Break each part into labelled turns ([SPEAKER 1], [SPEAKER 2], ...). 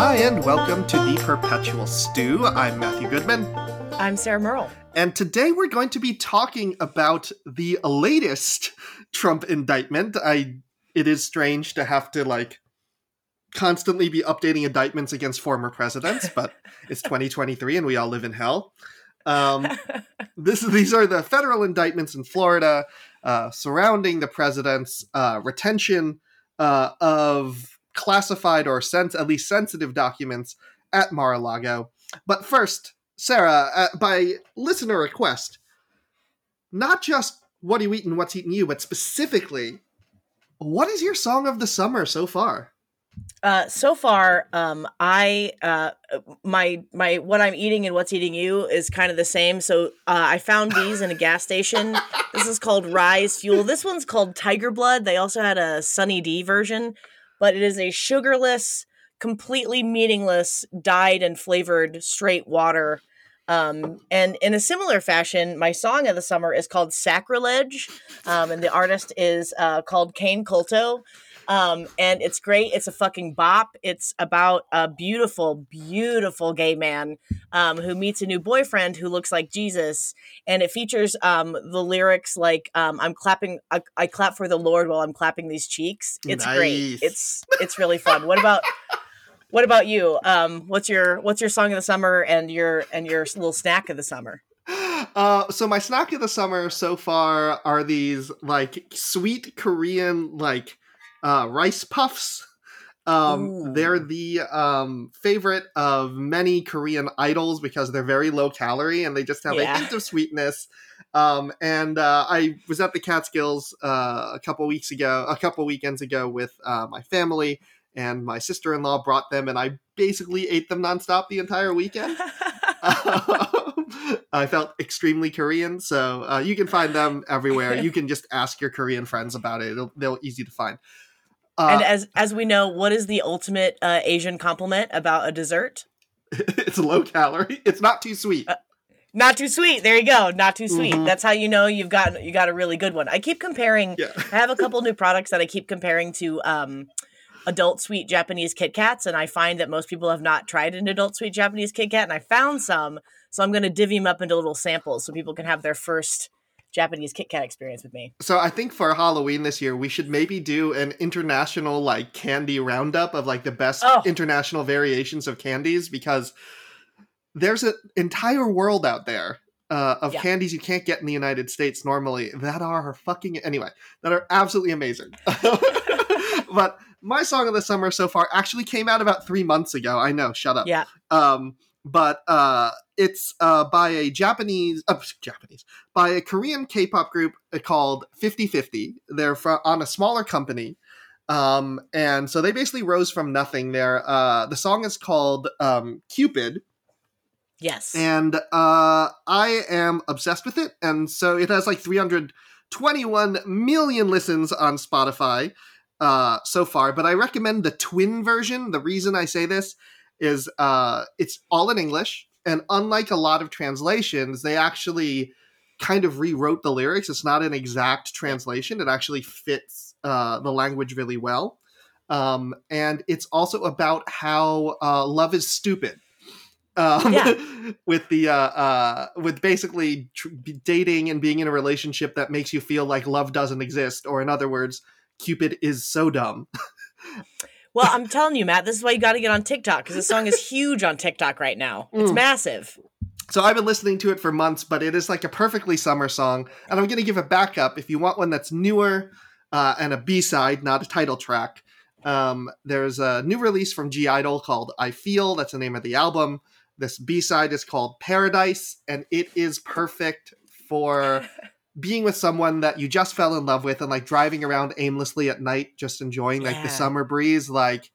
[SPEAKER 1] Hi, and welcome to the Perpetual Stew. I'm Matthew Goodman.
[SPEAKER 2] I'm Sarah Merle.
[SPEAKER 1] And today we're going to be talking about the latest Trump indictment. I it is strange to have to like constantly be updating indictments against former presidents, but it's 2023 and we all live in hell. Um, this these are the federal indictments in Florida uh, surrounding the president's uh, retention uh, of classified or sense at least sensitive documents at Mar-a-Lago. But first, Sarah, uh, by listener request, not just what you eating, what's eating you, but specifically, what is your song of the summer so far?
[SPEAKER 2] Uh, so far, um, I uh, my my what I'm eating and what's eating you is kind of the same. So uh, I found these in a gas station. This is called Rise Fuel. This one's called Tiger Blood. They also had a Sunny D version, but it is a sugarless, completely meaningless, dyed and flavored straight water. Um, and in a similar fashion, my song of the summer is called Sacrilege, um, and the artist is uh, called Kane Kulto. Um, and it's great. It's a fucking bop. It's about a beautiful, beautiful gay man um, who meets a new boyfriend who looks like Jesus. And it features um, the lyrics like um, "I'm clapping, I, I, clap for the Lord while I'm clapping these cheeks." It's nice. great. It's it's really fun. What about what about you? Um, what's your what's your song of the summer and your and your little snack of the summer?
[SPEAKER 1] Uh, so my snack of the summer so far are these like sweet Korean like uh, rice puffs. Um, they're the um, favorite of many Korean idols because they're very low calorie and they just have yeah. a hint of sweetness. Um, and uh, I was at the Catskills uh, a couple weeks ago, a couple weekends ago with uh, my family, and my sister in law brought them, and I basically ate them nonstop the entire weekend. I felt extremely Korean, so uh, you can find them everywhere. You can just ask your Korean friends about it; It'll, they're easy to find.
[SPEAKER 2] Uh, and as as we know, what is the ultimate uh, Asian compliment about a dessert?
[SPEAKER 1] it's low calorie. It's not too sweet. Uh,
[SPEAKER 2] not too sweet. There you go. Not too sweet. Mm-hmm. That's how you know you've got you got a really good one. I keep comparing. Yeah. I have a couple new products that I keep comparing to um, adult sweet Japanese Kit Kats, and I find that most people have not tried an adult sweet Japanese Kit Kat, and I found some, so I'm going to divvy them up into little samples so people can have their first Japanese Kit Kat experience with me.
[SPEAKER 1] So I think for Halloween this year, we should maybe do an international like candy roundup of like the best oh. international variations of candies because there's an entire world out there uh, of yeah. candies you can't get in the United States normally that are fucking anyway that are absolutely amazing. but my song of the summer so far actually came out about three months ago. I know, shut up.
[SPEAKER 2] Yeah.
[SPEAKER 1] Um, but uh, it's uh, by a Japanese, uh, Japanese, by a Korean K-pop group called 50/50. They're from, on a smaller company, um, and so they basically rose from nothing. There, uh, the song is called um, "Cupid."
[SPEAKER 2] Yes,
[SPEAKER 1] and uh, I am obsessed with it, and so it has like 321 million listens on Spotify uh, so far. But I recommend the twin version. The reason I say this is uh, it's all in English and unlike a lot of translations, they actually kind of rewrote the lyrics. It's not an exact translation. It actually fits uh, the language really well. Um, and it's also about how uh, love is stupid. Um, yeah. with the uh, uh, with basically tr- dating and being in a relationship that makes you feel like love doesn't exist, or in other words, Cupid is so dumb.
[SPEAKER 2] Well, I'm telling you, Matt, this is why you got to get on TikTok because the song is huge on TikTok right now. It's mm. massive.
[SPEAKER 1] So I've been listening to it for months, but it is like a perfectly summer song, and I'm going to give a backup if you want one that's newer uh, and a B side, not a title track. Um, there's a new release from (G)I-DLE called "I Feel." That's the name of the album. This B side is called "Paradise," and it is perfect for being with someone that you just fell in love with and like driving around aimlessly at night just enjoying like yeah. the summer breeze like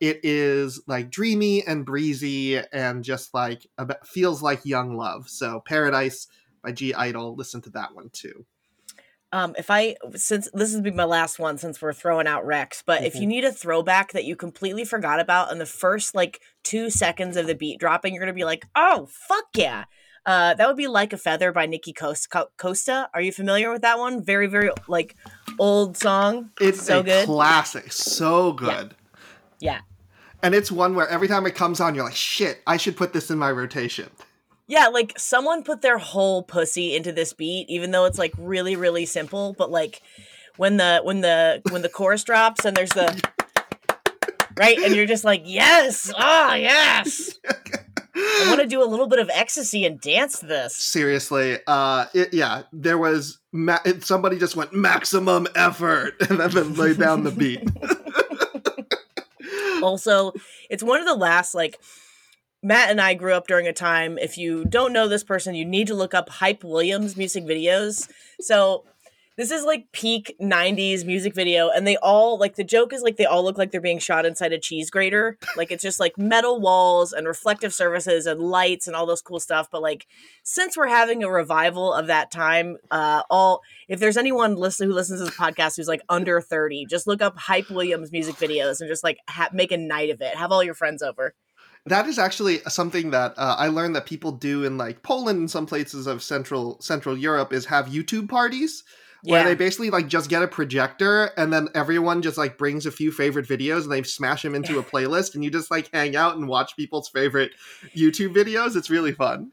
[SPEAKER 1] it is like dreamy and breezy and just like feels like young love so paradise by (G)I-DLE listen to that one too
[SPEAKER 2] um, if I since this is be my last one since we're throwing out Rex, but mm-hmm. if you mm-hmm. need a throwback that you completely forgot about in the first like two seconds of the beat dropping, you're gonna be like, oh fuck yeah! Uh, that would be Like a Feather by Nikka Costa. Are you familiar with that one? Very, very like old song.
[SPEAKER 1] It's so good. classic. So good.
[SPEAKER 2] Yeah. yeah.
[SPEAKER 1] and it's one where every time it comes on, you're like, shit, I should put this in my rotation.
[SPEAKER 2] Yeah, like someone put their whole pussy into this beat, even though it's like really, really simple. But like when the when the when the chorus drops and there's the right, and you're just like, yes, oh, yes. I want to do a little bit of ecstasy and dance this.
[SPEAKER 1] Seriously, uh, it, yeah, there was ma- somebody just went maximum effort and then laid down the beat.
[SPEAKER 2] also, it's one of the last like Matt and I grew up during a time. If you don't know this person, you need to look up Hype Williams music videos. So this is like peak 90s music video and they all like the joke is like they all look like they're being shot inside a cheese grater. Like it's just like metal walls and reflective surfaces and lights and all those cool stuff but like since we're having a revival of that time uh all if there's anyone listen who listens to this podcast who's like under 30 just look up hype williams music videos and just like ha- make a night of it. Have all your friends over.
[SPEAKER 1] That is actually something that uh, I learned that people do in like Poland and some places of central Central Europe is have YouTube parties where yeah. they basically like just get a projector and then everyone just like brings a few favorite videos and they smash them into a playlist and you just like hang out and watch people's favorite YouTube videos. It's really fun.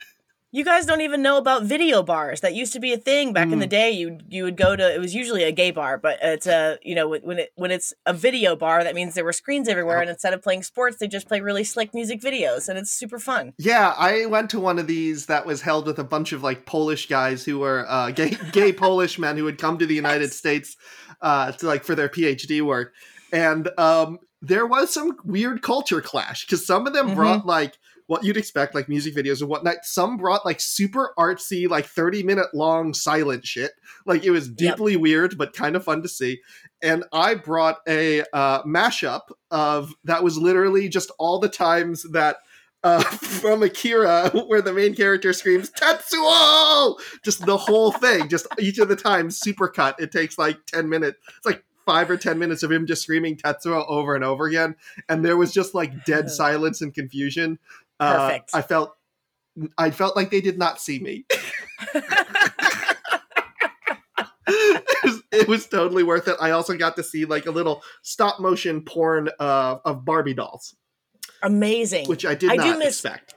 [SPEAKER 2] You guys don't even know about video bars. That used to be a thing back mm. in the mm. day. You you would go to it was usually a gay bar, but it's a you know when it when it's a video bar, that means there were screens everywhere, oh. and instead of playing sports, they just play really slick music videos, and it's super fun.
[SPEAKER 1] Yeah, I went to one of these that was held with a bunch of like Polish guys who were uh, gay gay Polish men who had come to the United yes. States uh, to like for their PhD work, and um, there was some weird culture clash because some of them mm-hmm. brought like what you'd expect, like music videos and whatnot. Some brought like super artsy, like 30 minute long silent shit. Like it was deeply yep. weird, but kind of fun to see. And I brought a uh, mashup of that was literally just all the times that uh, from Akira, where the main character screams Tetsuo, just the whole thing, just each of the times, super cut. It takes like ten minutes. It's like five or ten minutes of him just screaming Tetsuo over and over again, and there was just like dead silence and confusion. Perfect. Uh, I felt I felt like they did not see me. it, was, it, was, totally worth it. I also got to see like a little stop motion porn uh, of Barbie dolls.
[SPEAKER 2] Amazing.
[SPEAKER 1] Which I did I not miss, expect.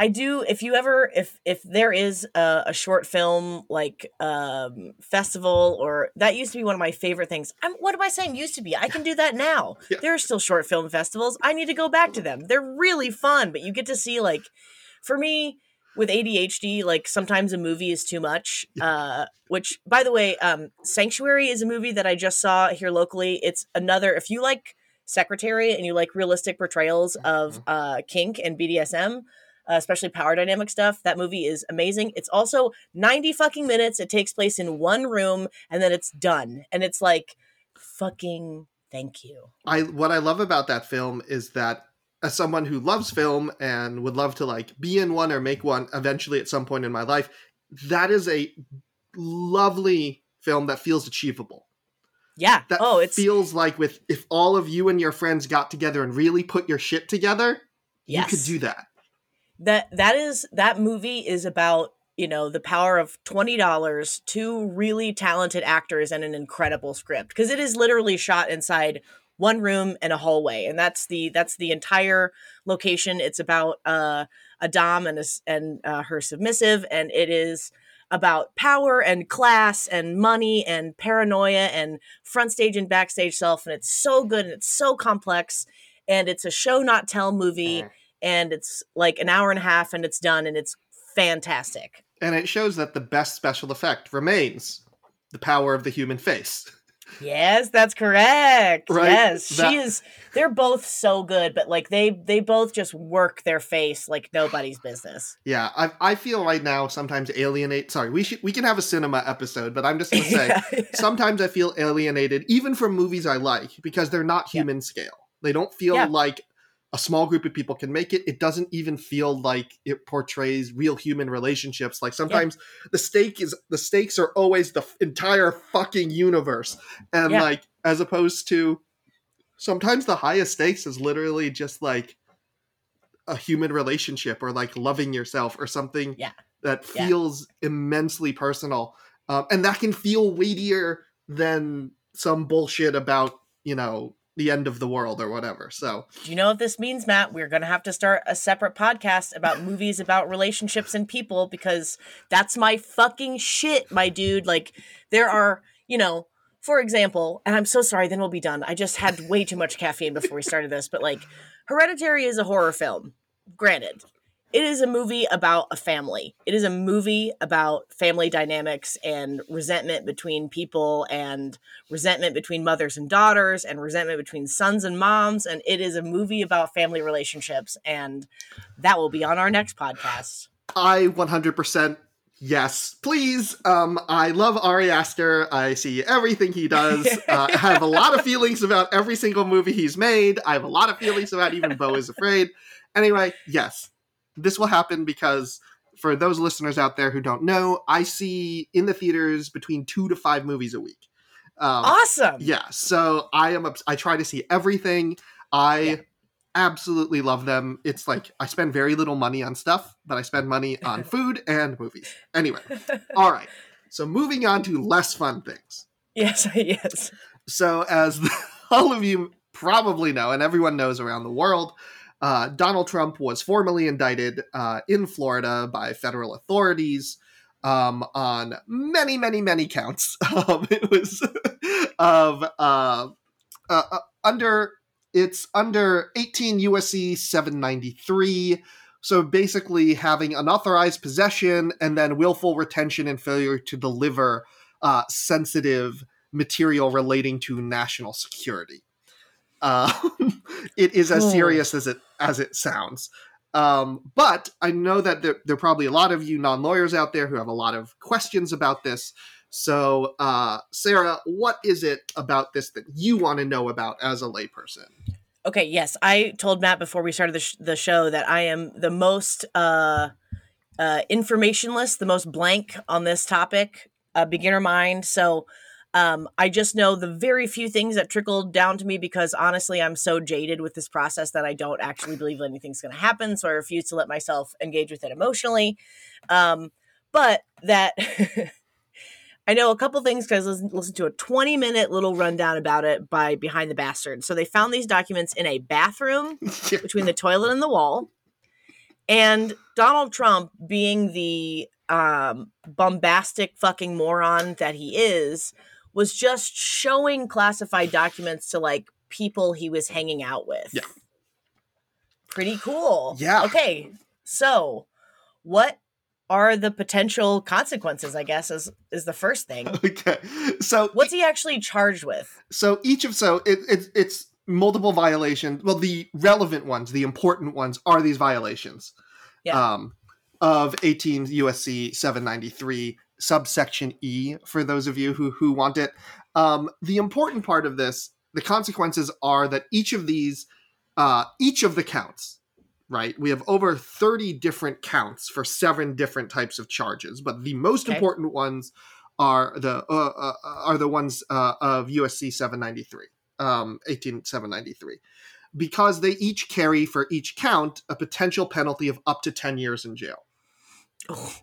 [SPEAKER 2] I do. If you ever, if if there is a, a short film like um, festival, or that used to be one of my favorite things. I'm, what am I saying? Used to be. I can do that now. Yeah. There are still short film festivals. I need to go back to them. They're really fun, but you get to see like, for me with ADHD, like sometimes a movie is too much. Uh, which, by the way, um, Sanctuary is a movie that I just saw here locally. It's another. If you like Secretary and you like realistic portrayals of mm-hmm. uh, kink and BDSM uh, especially power dynamic stuff. That movie is amazing. It's also 90 fucking minutes. It takes place in one room and then it's done. And it's like, fucking thank you.
[SPEAKER 1] I what I love about that film is that as someone who loves film and would love to like be in one or make one eventually at some point in my life, that is a lovely film that feels achievable.
[SPEAKER 2] Yeah.
[SPEAKER 1] That oh, it feels like with if all of you and your friends got together and really put your shit together, yes. you could do that
[SPEAKER 2] that that is that movie is about you know the power of $20 two really talented actors and an incredible script. Because it is literally shot inside one room and a hallway and that's the that's the entire location. It's about uh a dom and a, and uh, her submissive and it is about power and class and money and paranoia and front stage and backstage self and it's so good and it's so complex and it's a show not tell movie and it's like an hour and a half and it's done and it's fantastic.
[SPEAKER 1] And it shows that the best special effect remains the power of the human face.
[SPEAKER 2] Yes, that's correct. Right? Yes, that... she is. They're both so good, but like they they both just work their face like nobody's business.
[SPEAKER 1] Yeah, I I feel right now sometimes alienate. Sorry, we should we can have a cinema episode, but I'm just gonna say yeah, yeah. sometimes I feel alienated even from movies I like because they're not human yeah. scale. They don't feel like a small group of people can make it it doesn't even feel like it portrays real human relationships like sometimes yeah. the stake is the stakes are always the entire fucking universe and yeah. like as opposed to sometimes the highest stakes is literally just like a human relationship or like loving yourself or something
[SPEAKER 2] yeah.
[SPEAKER 1] that feels immensely personal um, and that can feel weightier than some bullshit about you know the end of the world or whatever. So,
[SPEAKER 2] Do you know what this means, Matt? We're going to have to start a separate podcast about movies about relationships and people because that's my fucking shit, my dude. Like, there are, you know, for example, and I'm so sorry, then we'll be done. I just had way too much caffeine before we started this, but like, Hereditary is a horror film. Granted, it is a movie about a family. It is a movie about family dynamics and resentment between people and resentment between mothers and daughters and resentment between sons and moms. And it is a movie about family relationships. And that will be on our next podcast.
[SPEAKER 1] I 100% yes, please. Um, I love Ari Aster. I see everything he does. Uh, I have a lot of feelings about every single movie he's made. I have a lot of feelings about even Beau is Afraid. Anyway, yes, this will happen because for those listeners out there who don't know, I see in the theaters between two to five movies a week. Um,
[SPEAKER 2] Awesome.
[SPEAKER 1] yeah, so I am. I try to see everything. I
[SPEAKER 2] Yeah.
[SPEAKER 1] absolutely love them. It's like I spend very little money on stuff, but I spend money on food and movies. Anyway, all right. So moving on to less fun things.
[SPEAKER 2] Yes, yes.
[SPEAKER 1] So as all of you probably know, and everyone knows around the world, uh, Donald Trump was formally indicted uh, in Florida by federal authorities um, on many, many, many counts. Um, it was of uh, uh, uh, under it's under 18 USC 793. So basically, having unauthorized possession and then willful retention and failure to deliver uh, sensitive material relating to national security. Uh, it is as serious as it as it sounds. Um, but I know that there, there are probably a lot of you non lawyers out there who have a lot of questions about this. So, uh, Sarah, what is it about this that you want to know about as a layperson?
[SPEAKER 2] Okay, yes. I told Matt before we started the, sh- the show that I am the most uh, uh, informationless, the most blank on this topic, uh, beginner mind. So um, I just know the very few things that trickled down to me because honestly, I'm so jaded with this process that I don't actually believe anything's going to happen. So I refuse to let myself engage with it emotionally. Um, but that. I know a couple things because I listened, listened to a 20 minute little rundown about it by Behind the Bastard. So they found these documents in a bathroom between the toilet and the wall. And Donald Trump, being the um, bombastic fucking moron that he is, was just showing classified documents to like people he was hanging out with.
[SPEAKER 1] Yeah.
[SPEAKER 2] Pretty cool.
[SPEAKER 1] Yeah.
[SPEAKER 2] Okay. So, what are the potential consequences, I guess, is is the first thing.
[SPEAKER 1] okay, so
[SPEAKER 2] What's he actually charged with?
[SPEAKER 1] so each of so it, it it's multiple violations. Well, the relevant ones, the important ones, are these violations.
[SPEAKER 2] Yeah.
[SPEAKER 1] Um, of 18 USC 793 subsection E for those of you who who want it. Um, the important part of this, the consequences are that each of these, uh, each of the counts, right? We have over 30 different counts for seven different types of charges, but the most
[SPEAKER 2] Okay.
[SPEAKER 1] important ones are the uh, uh, are the ones uh, of USC 793, um, 18793, because they each carry for each count a potential penalty of up to 10 years in jail.
[SPEAKER 2] Oh,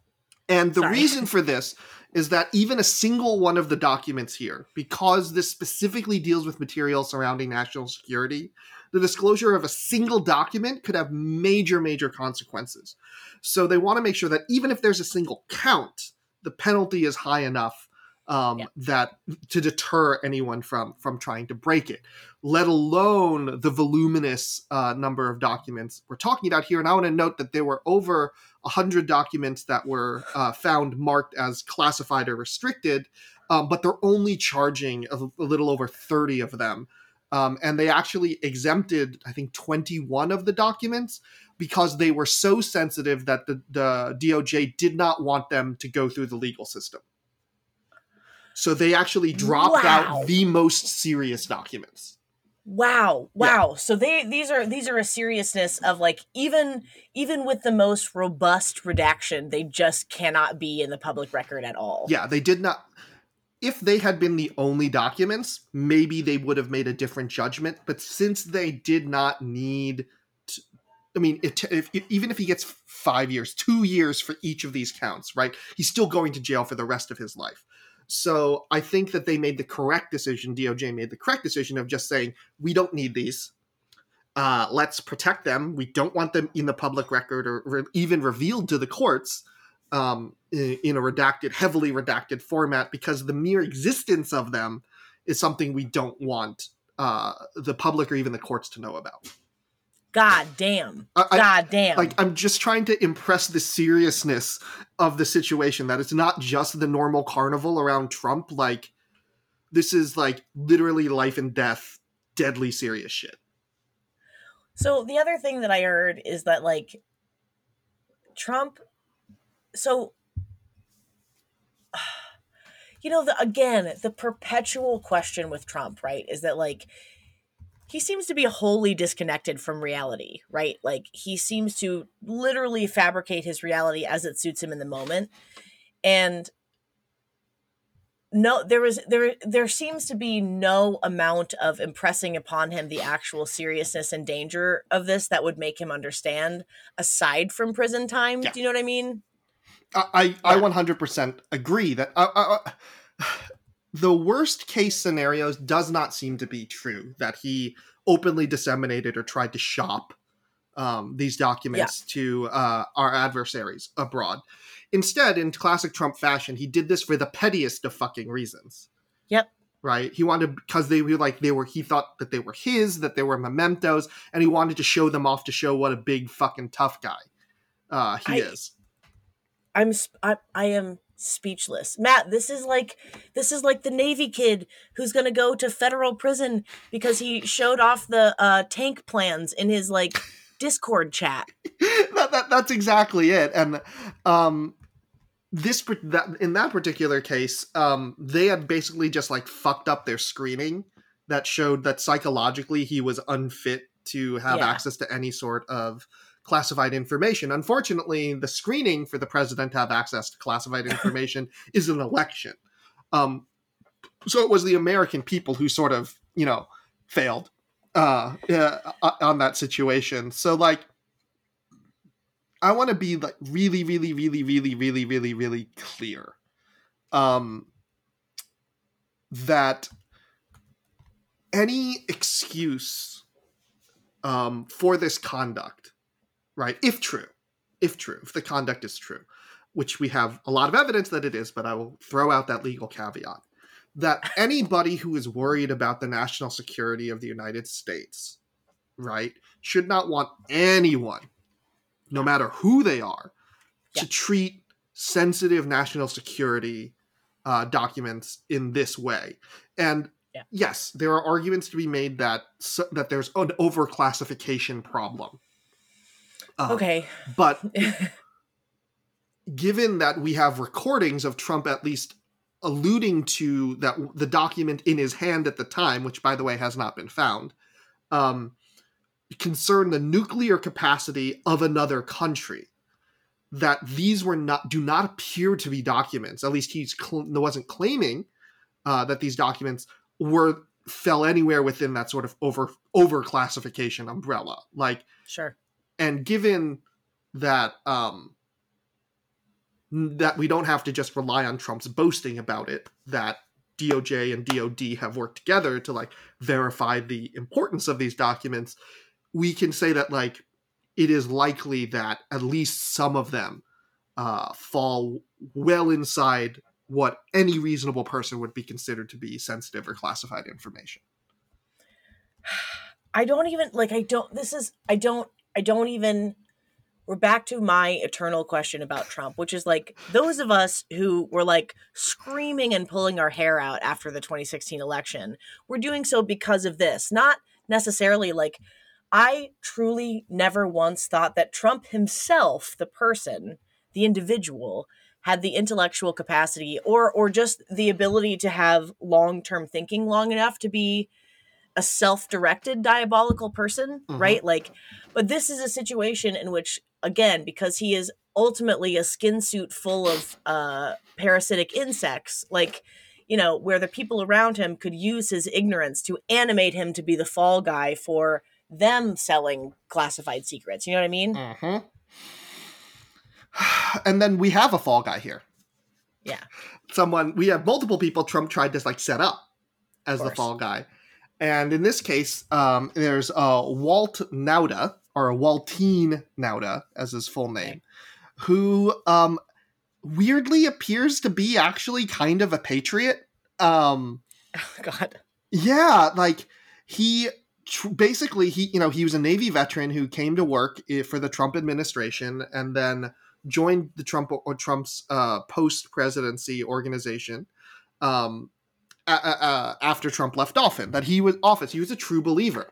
[SPEAKER 1] And the
[SPEAKER 2] Sorry.
[SPEAKER 1] reason for this is that even a single one of the documents here, because this specifically deals with material surrounding national security, the disclosure of a single document could have major, major consequences. So they want to make sure that even if there's a single count, the penalty is high enough um,
[SPEAKER 2] Yeah.
[SPEAKER 1] that to deter anyone from from trying to break it. Let alone the voluminous uh, number of documents we're talking about here. And I want to note that there were over 100 documents that were uh, found marked as classified or restricted, um, but they're only charging a, a little over 30 of them. Um, and they actually exempted, I think, 21 of the documents because they were so sensitive that the, the DOJ did not want them to go through the legal system. So they actually dropped
[SPEAKER 2] Wow.
[SPEAKER 1] out the most serious documents.
[SPEAKER 2] Wow. Wow. So they these are these are a seriousness of like even even with the most robust redaction, they just cannot be in the public record at all.
[SPEAKER 1] Yeah, they did not. If they had been the only documents, maybe they would have made a different judgment. But since they did not need, to, I mean, if, if even if he gets five years, two years for each of these counts, right? He's still going to jail for the rest of his life. So I think that they made the correct decision. DOJ made the correct decision of just saying we don't need these. Uh, let's protect them. We don't want them in the public record or re- even revealed to the courts um, in, in, a redacted, heavily redacted format because the mere existence of them is something we don't want uh, the public or even the courts to know about.
[SPEAKER 2] God damn. I, God damn.
[SPEAKER 1] Like I'm just trying to impress the seriousness of the situation that it's not just the normal carnival around Trump. Like this is like literally life and death, deadly serious shit.
[SPEAKER 2] So the other thing that I heard is that like Trump so you know the again the perpetual question with Trump, right, is that like he seems to be wholly disconnected from reality, right? Like he seems to literally fabricate his reality as it suits him in the moment. And no there is there there seems to be no amount of impressing upon him the actual seriousness and danger of this that would make him understand aside from prison time yeah. do you know what i mean
[SPEAKER 1] i i, yeah. I 100% agree that uh, uh, uh, the worst case scenarios does not seem to be true that he openly disseminated or tried to shop um, these documents yeah. to uh, our adversaries abroad Instead, in classic Trump fashion, he did this for the pettiest of fucking reasons.
[SPEAKER 2] Yep.
[SPEAKER 1] Right? He wanted because they were like they were he thought that they were his, that they were mementos, and he wanted to show them off to show what a big fucking tough guy uh he I, is.
[SPEAKER 2] I'm I, I am speechless. Matt, this is like this is like the Navy kid who's going to go to federal prison because he showed off the uh tank plans in his like Discord chat.
[SPEAKER 1] that, that, that's exactly it. And um, this that in that particular case, um, they had basically just like fucked up their screening that showed that psychologically he was unfit to have yeah. access to any sort of classified information. Unfortunately, the screening for the president to have access to classified information is an election. Um, so it was the American people who sort of, you know, failed uh, uh, on that situation. So like, I want to be like really, really, really, really, really, really, really clear. Um, that any excuse um, for this conduct, right? If true, if true, if the conduct is true, which we have a lot of evidence that it is, but I will throw out that legal caveat that anybody who is worried about the national security of the United States, right, should not want anyone, no matter who they are, yeah. to treat sensitive national security uh, documents in this way. And yeah. yes, there are arguments to be made that so, that there's an overclassification problem.
[SPEAKER 2] Uh, okay,
[SPEAKER 1] but given that we have recordings of Trump at least alluding to that the document in his hand at the time, which by the way has not been found, um, concern the nuclear capacity of another country. That these were not do not appear to be documents. At least he's cl- wasn't claiming uh, that these documents were fell anywhere within that sort of over over classification umbrella. Like
[SPEAKER 2] sure.
[SPEAKER 1] And given that um, that we don't have to just rely on Trump's boasting about it that DOJ and DOD have worked together to like verify the importance of these documents we can say that like it is likely that at least some of them uh, fall well inside what any reasonable person would be considered to be sensitive or classified information.
[SPEAKER 2] I don't even like I don't this is I don't I don't even we're back to my eternal question about Trump, which is like those of us who were like screaming and pulling our hair out after the 2016 election, we're doing so because of this, not necessarily like I truly never once thought that Trump himself, the person, the individual, had the intellectual capacity or or just the ability to have long-term thinking long enough to be a self-directed diabolical person, mm-hmm. right? Like but this is a situation in which again because he is ultimately a skin suit full of uh, parasitic insects like you know where the people around him could use his ignorance to animate him to be the fall guy for them selling classified secrets you know what i mean
[SPEAKER 1] mm-hmm. and then we have a fall guy here
[SPEAKER 2] Yeah.
[SPEAKER 1] Someone we have multiple people Trump tried to like set up as the fall guy. And in this case, um, there's uh, Walt Nauta, or Waltine Nauta, as his full name, who um, weirdly appears to be actually kind of a patriot. Um,
[SPEAKER 2] Oh, God.
[SPEAKER 1] yeah, like he tr- basically he you know he was a Navy veteran who came to work for the Trump administration and then joined the Trump or Trump's uh, post presidency organization. Um, uh, after Trump left office, that he was office, he was a true believer.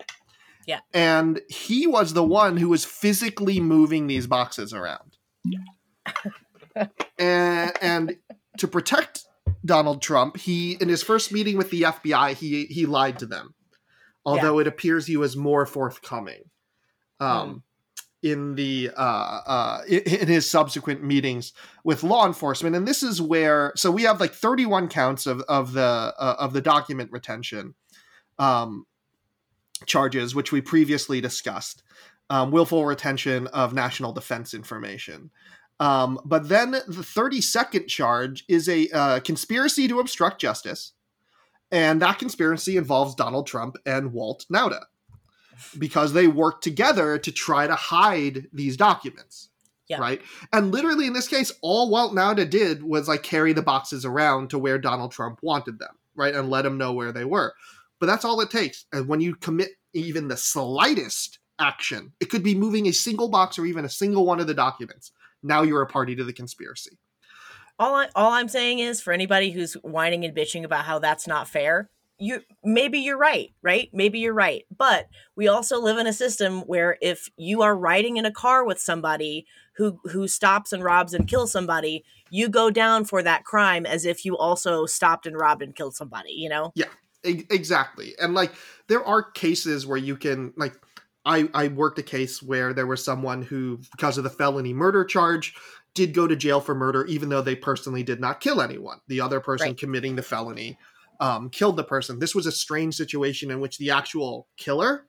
[SPEAKER 2] Yeah.
[SPEAKER 1] and he was the one who was physically moving these boxes around. and, and to protect Donald Trump, he in his first meeting with the FBI, he he lied to them. Although it appears he was more forthcoming. Um in the uh uh in, his subsequent meetings with law enforcement. And this is where so we have like 31 counts of of the uh, of the document retention um charges which we previously discussed um, willful retention of national defense information. Um, but then the 32nd charge is a uh, conspiracy to obstruct justice. And that conspiracy involves Donald Trump and Walt Nauta because they worked together to try to hide these documents.
[SPEAKER 2] Yeah.
[SPEAKER 1] Right. And literally in this case, all Walt Nauta did was like carry the boxes around to where Donald Trump wanted them. Right. And let him know where they were. But that's all it takes. And when you commit even the slightest action, it could be moving a single box or even a single one of the documents now you're a party to the conspiracy.
[SPEAKER 2] all I, all I'm saying is for anybody who's whining and bitching about how that's not fair, you maybe you're right, right? Maybe you're right. But we also live in a system where if you are riding in a car with somebody who who stops and robs and kills somebody, you go down for that crime as if you also stopped and robbed and killed somebody, you know?
[SPEAKER 1] E- exactly. And like there are cases where you can like I I worked a case where there was someone who because of the felony murder charge did go to jail for murder even though they personally did not kill anyone. The other person
[SPEAKER 2] Right.
[SPEAKER 1] committing the felony um, killed the person. This was a strange situation in which the actual killer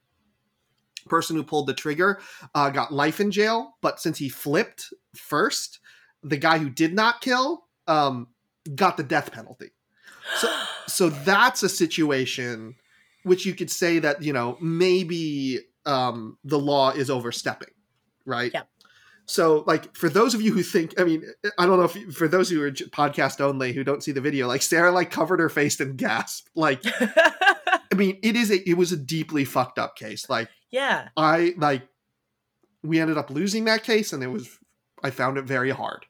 [SPEAKER 1] person who pulled the trigger uh, got life in jail, but since he flipped first, the guy who did not kill um, got the death penalty. So, so that's a situation which you could say that you know maybe um, the law is overstepping, right?
[SPEAKER 2] Yep.
[SPEAKER 1] So, like for those of you who think, I mean, I don't know if for those who are podcast only who don't see the video, like Sarah like covered her face and gasped. Like, I mean, it is a it was a deeply fucked up case. Like,
[SPEAKER 2] yeah.
[SPEAKER 1] I like we ended up losing that case, and it was I found it very hard.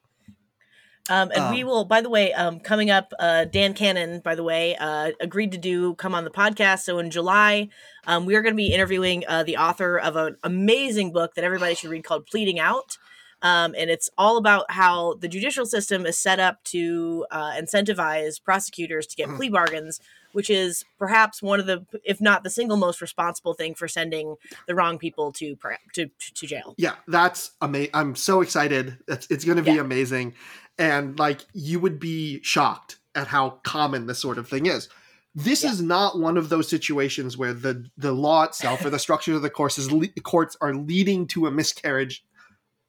[SPEAKER 2] Um, and we
[SPEAKER 1] Um,
[SPEAKER 2] will, by the way, um, coming up, uh, Dan Canon, by the way, uh, agreed to do come on the podcast. So in July, um, we are going to be interviewing uh, the author of an amazing book that everybody should read called Pleading Out. Um, and it's all about how the judicial system is set up to uh, incentivize prosecutors to get
[SPEAKER 1] Mm.
[SPEAKER 2] plea bargains, which is perhaps one of the, if not the single most responsible thing for sending the wrong people to to, to jail.
[SPEAKER 1] Yeah, that's amazing. I'm so excited. It's, it's going to be
[SPEAKER 2] Yeah.
[SPEAKER 1] amazing. And like, you would be shocked at how common this sort of thing is. This
[SPEAKER 2] Yeah.
[SPEAKER 1] is not one of those situations where the, the law itself or the structure of the course is le- courts are leading to a miscarriage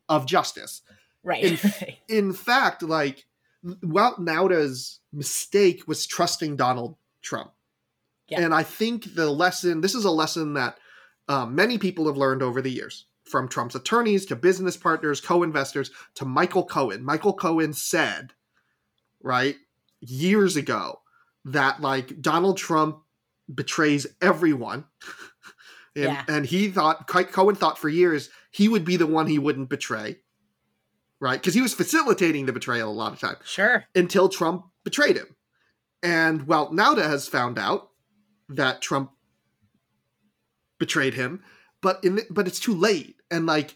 [SPEAKER 1] of justice.
[SPEAKER 2] Right.
[SPEAKER 1] In- In fact, like, Walt Nauta's mistake was trusting Donald Trump.
[SPEAKER 2] Yeah.
[SPEAKER 1] And I think the lesson, this is a lesson that um, many people have learned over the years from Trump's attorneys to business partners, co investors to Michael Cohen. Michael Cohen said, right, years ago, that like Donald Trump betrays everyone. and,
[SPEAKER 2] Yeah.
[SPEAKER 1] and he thought, Cohen thought for years he would be the one he wouldn't betray, right? Because he was facilitating the betrayal a lot of time
[SPEAKER 2] sure.
[SPEAKER 1] until Trump betrayed him. And well, Nauta has found out that Trump betrayed him, but in the, but it's too late. And like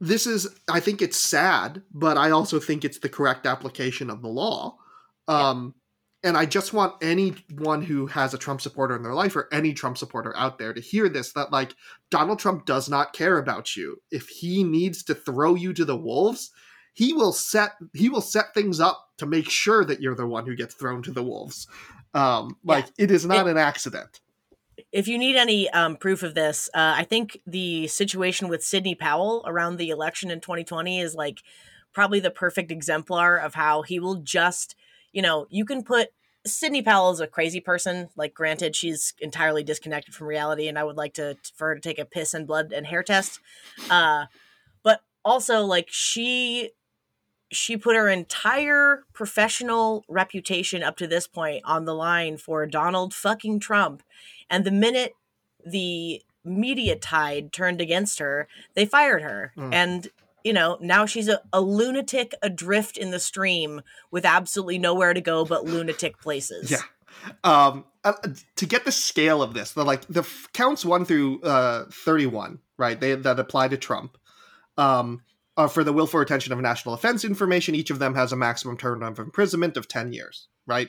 [SPEAKER 1] this is I think it's sad, but I also think it's the correct application of the law. Um and I just want anyone who has a Trump supporter in their life or any Trump supporter out there to hear this that like Donald Trump does not care about you. If he needs to throw you to the wolves, he will set he will set things up to make sure that you're the one who gets thrown to the wolves. Um, like it is not an accident.
[SPEAKER 2] if you need any um, proof of this, uh, I think the situation with Sidney Powell around the election in 2020 is like probably the perfect exemplar of how he will just, you know, you can put Sidney Powell is a crazy person. Like, granted, she's entirely disconnected from reality, and I would like to for her to take a piss and blood and hair test. Uh, but also, like, she she put her entire professional reputation up to this point on the line for Donald fucking Trump. And the minute the media tide turned against her, they fired her. Mm. And, you know, now she's a, a, lunatic adrift in the stream with absolutely nowhere to go but lunatic places.
[SPEAKER 1] Yeah. Um, uh, to get the scale of this, the like the f- counts one through uh, 31, right? They that apply to Trump. Um, uh, for the willful retention of national offense information, each of them has a maximum term of imprisonment of 10 years, right?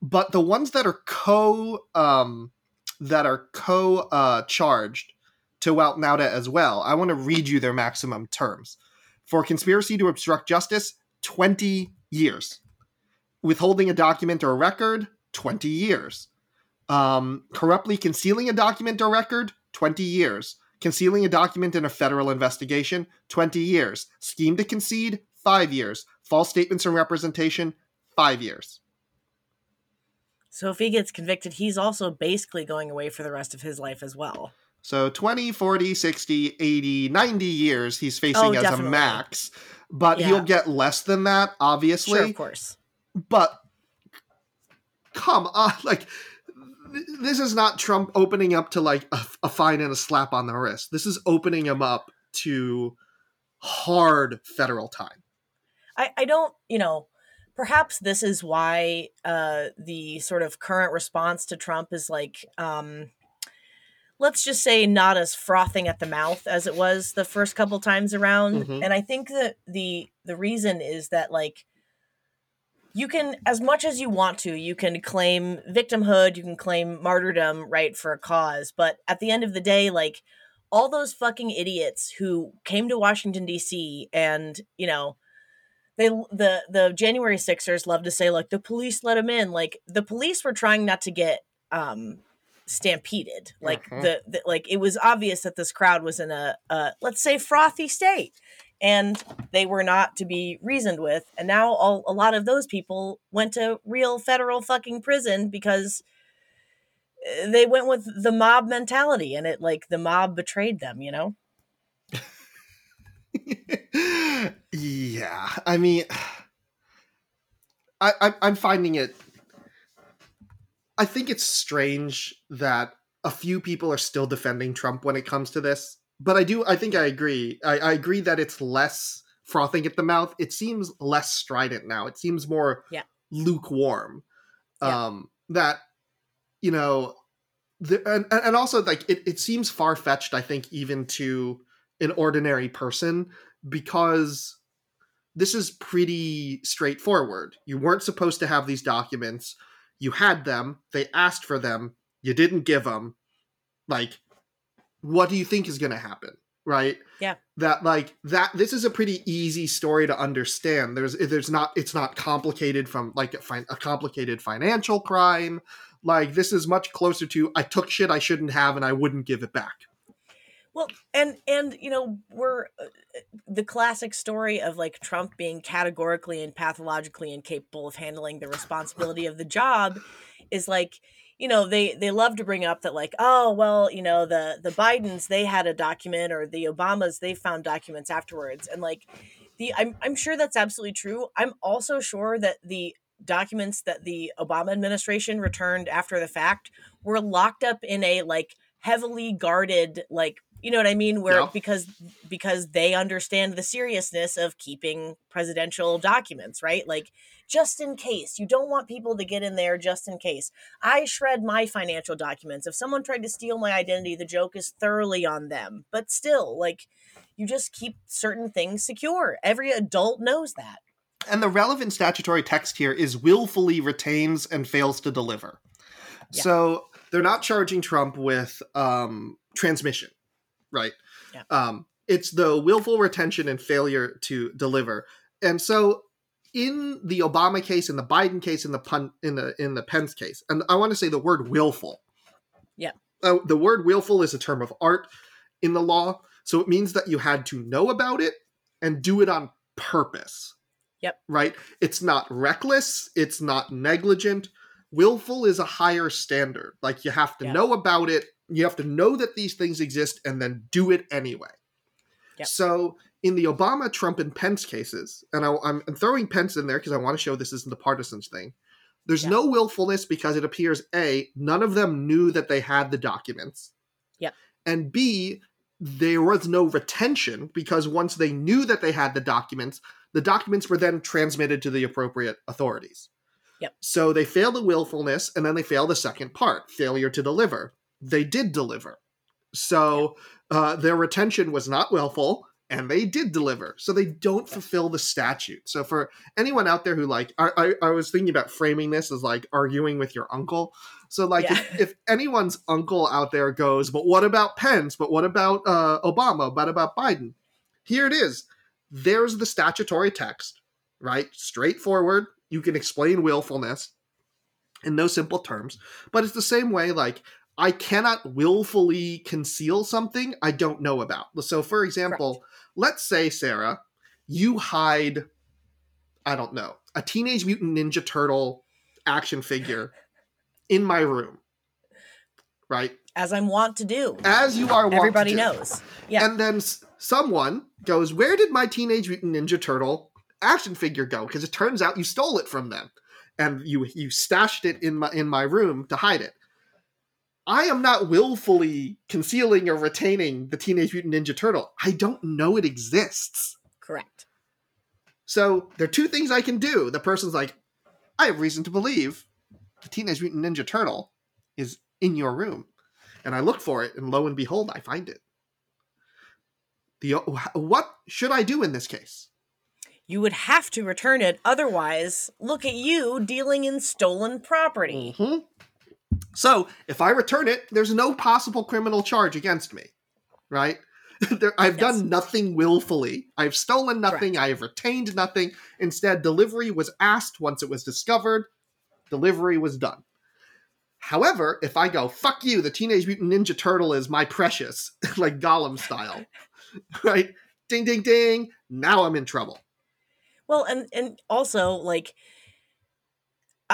[SPEAKER 1] But the ones that are co um, that are co uh, charged to Walt Nauta as well, I want to read you their maximum terms. For conspiracy to obstruct justice, 20 years. Withholding a document or record, 20 years. Um, corruptly concealing a document or record, 20 years Concealing a document in a federal investigation, 20 years. Scheme to concede, 5 years. False statements and representation, 5 years.
[SPEAKER 2] So if he gets convicted, he's also basically going away for the rest of his life as well.
[SPEAKER 1] So 20, 40, 60, 80, 90 years he's facing oh, as definitely. a max. But yeah. he'll get less than that, obviously.
[SPEAKER 2] Sure, of course.
[SPEAKER 1] But come on, like this is not Trump opening up to like a, a fine and a slap on the wrist. This is opening him up to hard federal time.
[SPEAKER 2] I, I don't, you know, perhaps this is why uh, the sort of current response to Trump is like, um, let's just say, not as frothing at the mouth as it was the first couple times around. Mm-hmm. And I think that the the reason is that like you can as much as you want to you can claim victimhood you can claim martyrdom right for a cause but at the end of the day like all those fucking idiots who came to washington d.c and you know they the the january sixers love to say like the police let them in like the police were trying not to get um stampeded like uh-huh. the, the, like it was obvious that this crowd was in a, a let's say frothy state and they were not to be reasoned with. And now all, a lot of those people went to real federal fucking prison because eh, they went with the mob mentality and it like the mob betrayed them, you know?
[SPEAKER 1] yeah. I mean, I, I, I'm finding it. I think it's strange that a few people are still defending Trump when it comes to this but I do. I think I agree. I, I, agree that it's less frothing at the mouth. It seems less strident now. It seems more
[SPEAKER 2] yeah.
[SPEAKER 1] lukewarm. Yeah. Um, that you know, the, and and also like it. It seems far fetched. I think even to an ordinary person because this is pretty straightforward. You weren't supposed to have these documents. You had them. They asked for them. You didn't give them. Like what do you think is going to happen right
[SPEAKER 2] yeah
[SPEAKER 1] that like that this is a pretty easy story to understand there's there's not it's not complicated from like a, a complicated financial crime like this is much closer to i took shit i shouldn't have and i wouldn't give it back
[SPEAKER 2] well and and you know we're uh, the classic story of like trump being categorically and pathologically incapable of handling the responsibility of the job is like you know they they love to bring up that like oh well you know the the bidens they had a document or the obamas they found documents afterwards and like the i'm, I'm sure that's absolutely true. I'm also sure that the documents that the obama administration returned after the fact were locked up in a like heavily guarded like you know what i mean where yeah. because because they understand the seriousness of keeping presidential documents right like just in case. You don't want people to get in there just in case. I shred my financial documents. If someone tried to steal my identity, the joke is thoroughly on them. But still, like, you just keep certain things secure. Every adult knows that.
[SPEAKER 1] And the relevant statutory text here is willfully retains and fails to deliver. Yeah. So they're not charging Trump with um, transmission, right? Yeah. Um, it's the willful retention and failure to deliver. And so in the Obama case, in the Biden case, in the pun, in the in the Pence case, and I want to say the word willful.
[SPEAKER 2] Yeah.
[SPEAKER 1] Uh, the word willful is a term of art in the law, so it means that you had to know about it and do it on purpose.
[SPEAKER 2] Yep.
[SPEAKER 1] Right? It's not reckless, it's not negligent. Willful is a higher standard. Like you have to know about it, you have to know that these things exist and then do it anyway.
[SPEAKER 2] Yep.
[SPEAKER 1] So in the Obama, Trump, and Pence cases, and I, I'm, I'm throwing Pence in there because I want to show this isn't a partisans thing. There's
[SPEAKER 2] Yeah.
[SPEAKER 1] no willfulness because it appears A, none of them knew that they had the documents.
[SPEAKER 2] Yep.
[SPEAKER 1] And B, there was no retention because once they knew that they had the documents, the documents were then transmitted to the appropriate authorities.
[SPEAKER 2] Yep.
[SPEAKER 1] So they failed the willfulness and then they failed the second part, failure to deliver. They did deliver. So uh, their retention was not willful and they did deliver. So they don't fulfill the statute. So for anyone out there who like, I, I, I was thinking about framing this as like arguing with your uncle. So like
[SPEAKER 2] Yeah.
[SPEAKER 1] if, if anyone's uncle out there goes, but what about Pence? But what about uh, Obama? But about Biden? Here it is. There's the statutory text, right? Straightforward. You can explain willfulness in no simple terms. But it's the same way, like, I cannot willfully conceal something I don't know about. So, for example, let's say, Sarah, you hide, I don't know, a Teenage Mutant Ninja Turtle action figure in my room, right?
[SPEAKER 2] As I'm wont to do.
[SPEAKER 1] As you are wont to
[SPEAKER 2] Everybody knows. Yeah.
[SPEAKER 1] And then someone goes, Where did my Teenage Mutant Ninja Turtle action figure go? Because it turns out you stole it from them. And you you stashed it in my in my room to hide it. I am not willfully concealing or retaining the Teenage Mutant Ninja Turtle. I don't know it exists.
[SPEAKER 2] Correct.
[SPEAKER 1] So there are two things I can do. The person's like, I have reason to believe the Teenage Mutant Ninja Turtle is in your room. And I look for it, and lo and behold, I find it. The what should I do in this case?
[SPEAKER 2] You would have to return it, otherwise, look at you dealing in stolen property.
[SPEAKER 1] Mhm. So if I return it, there's no possible criminal charge against me, right? there, I've
[SPEAKER 2] Yes.
[SPEAKER 1] done nothing willfully. I've stolen nothing. I have retained nothing. Instead, delivery was asked once it was discovered. Delivery was done. However, if I go, fuck you, the Teenage Mutant Ninja Turtle is my precious, like Gollum style, right? Ding, ding, ding. Now I'm in trouble.
[SPEAKER 2] Well, and and also like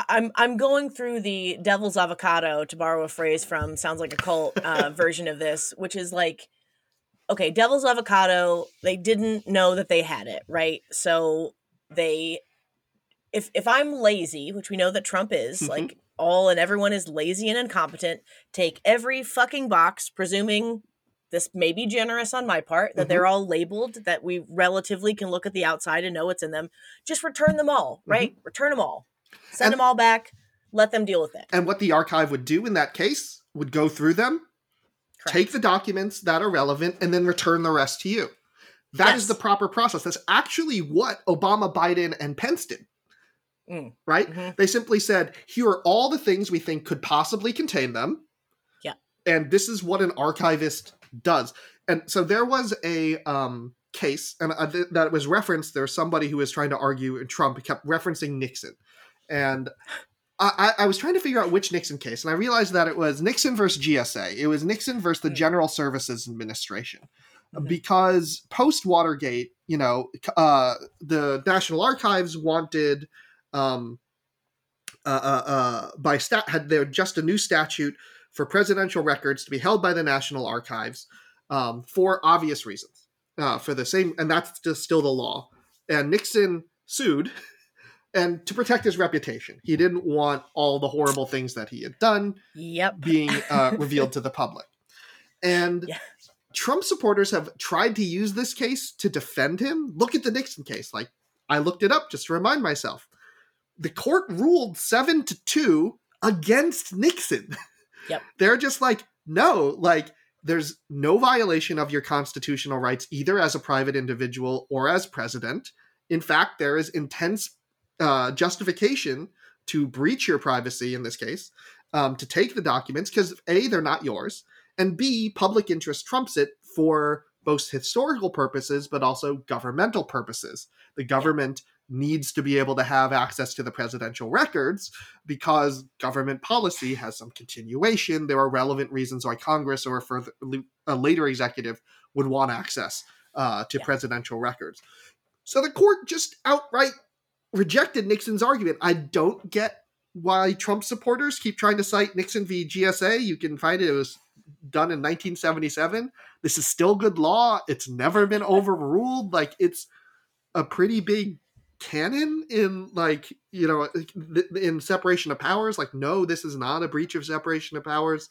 [SPEAKER 2] I'm I'm going through the devil's avocado to borrow a phrase from sounds like a cult uh, version of this, which is like okay, devil's avocado, they didn't know that they had it, right? So they if if I'm lazy, which we know that Trump is,
[SPEAKER 1] Mhm.
[SPEAKER 2] like all and everyone is lazy and incompetent, take every fucking box, presuming this may be generous on my part that they're all labeled, that we relatively can look at the outside and know what's in them. Just return them all, right? Return them all. Send
[SPEAKER 1] And-
[SPEAKER 2] them all back. Let them deal with it.
[SPEAKER 1] And what the archive would do in that case would go through them,
[SPEAKER 2] Correct.
[SPEAKER 1] take the documents that are relevant, and then return the rest to you. That is
[SPEAKER 2] Yes.
[SPEAKER 1] the proper process. That's actually what Obama, Biden, and Pence did.
[SPEAKER 2] Mm.
[SPEAKER 1] Right?
[SPEAKER 2] Mhm.
[SPEAKER 1] They simply said, here are all the things we think could possibly contain them.
[SPEAKER 2] Yeah.
[SPEAKER 1] And this is what an archivist does. And so there was a um, case, and uh, th- that was referenced. There was somebody who was trying to argue, and Trump kept referencing Nixon. And I, I was trying to figure out which Nixon case, and I realized that it was Nixon versus GSA. It was Nixon versus the
[SPEAKER 2] Hmm.
[SPEAKER 1] General Services Administration.
[SPEAKER 2] Mhm.
[SPEAKER 1] Because post Watergate, you know, uh, the National Archives wanted um, uh, uh, uh, by stat had there just a new statute for presidential records to be held by the National Archives um, for obvious reasons. Uh, for the same, and that's just still the law. And Nixon sued, and to protect his reputation, he didn't want all the horrible things that he had done
[SPEAKER 2] Yep.
[SPEAKER 1] being uh, revealed to the public. And
[SPEAKER 2] Yeah.
[SPEAKER 1] Trump supporters have tried to use this case to defend him. Look at the Nixon case. Like, I looked it up just to remind myself. The court ruled seven to two against Nixon.
[SPEAKER 2] Yep.
[SPEAKER 1] They're just like, no, like, there's no violation of your constitutional rights, either as a private individual or as president. In fact, there is intense uh, justification to breach your privacy in this case, um, to take the documents, because A, they're not yours, and B, public interest trumps it for both historical purposes but also governmental purposes. The government needs to be able to have access to the presidential records because government policy has some continuation. There are relevant reasons why Congress or a, further, a later executive would want access uh, to
[SPEAKER 2] Yeah.
[SPEAKER 1] presidential records. So the court just outright rejected Nixon's argument. I don't get why Trump supporters keep trying to cite Nixon v. GSA. You can find it. It was done in 1977. This is still good law. It's never been overruled. Like it's a pretty big canon in like you know in separation of powers like no this is not a breach of separation of powers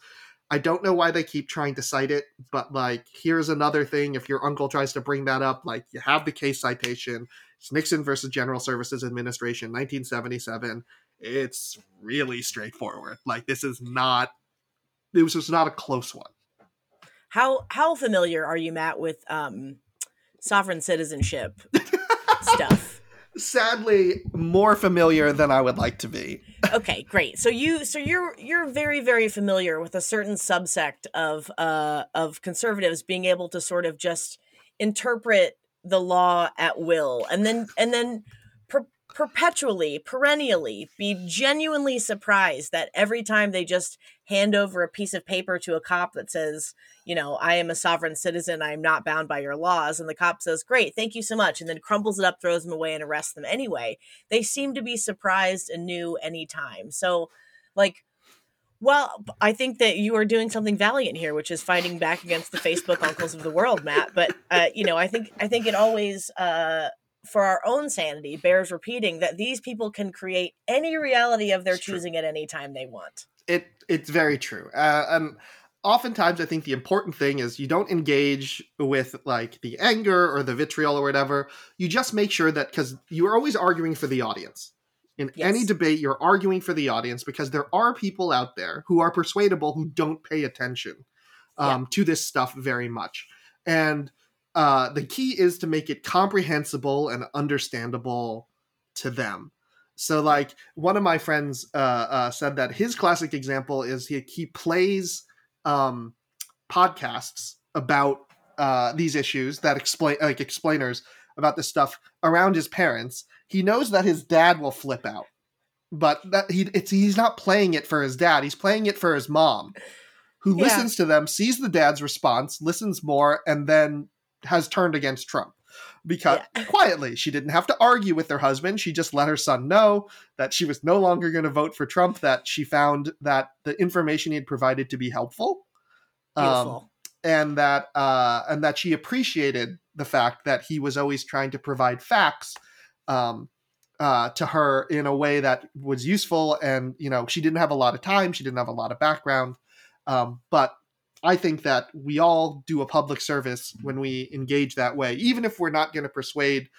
[SPEAKER 1] i don't know why they keep trying to cite it but like here's another thing if your uncle tries to bring that up like you have the case citation it's nixon versus general services administration 1977 it's really straightforward like this is not this was not a close one
[SPEAKER 2] how how familiar are you matt with um sovereign citizenship stuff
[SPEAKER 1] sadly more familiar than I would like to be.
[SPEAKER 2] okay, great. So you so you're you're very very familiar with a certain subsect of uh of conservatives being able to sort of just interpret the law at will and then and then per- perpetually perennially be genuinely surprised that every time they just hand over a piece of paper to a cop that says you know, I am a sovereign citizen. I am not bound by your laws. And the cop says, Great, thank you so much. And then crumbles it up, throws them away, and arrests them anyway. They seem to be surprised anew new anytime. So, like, well, I think that you are doing something valiant here, which is fighting back against the Facebook uncles of the world, Matt. But uh, you know, I think I think it always, uh, for our own sanity, bears repeating that these people can create any reality of their it's choosing true. at any time they want.
[SPEAKER 1] It it's very true. Uh, um, oftentimes I think the important thing is you don't engage with like the anger or the vitriol or whatever. You just make sure that because you're always arguing for the audience. In yes. any debate, you're arguing for the audience because there are people out there who are persuadable who don't pay attention um, yeah. to this stuff very much. And uh, the key is to make it comprehensible and understandable to them. So, like one of my friends uh, uh, said that his classic example is he he plays um, podcasts about uh, these issues that explain like explainers about this stuff around his parents. He knows that his dad will flip out, but that he it's he's not playing it for his dad. He's playing it for his mom, who yeah. listens to them, sees the dad's response, listens more, and then has turned against Trump because yeah. quietly she didn't have to argue with her husband she just let her son know that she was no longer going to vote for trump that she found that the information he had provided to be helpful um, and that uh, and that she appreciated the fact that he was always trying to provide facts um, uh, to her in a way that was useful and you know she didn't have a lot of time she didn't have a lot of background um, but I think that we all do a public service when we engage that way, even if we're not going to persuade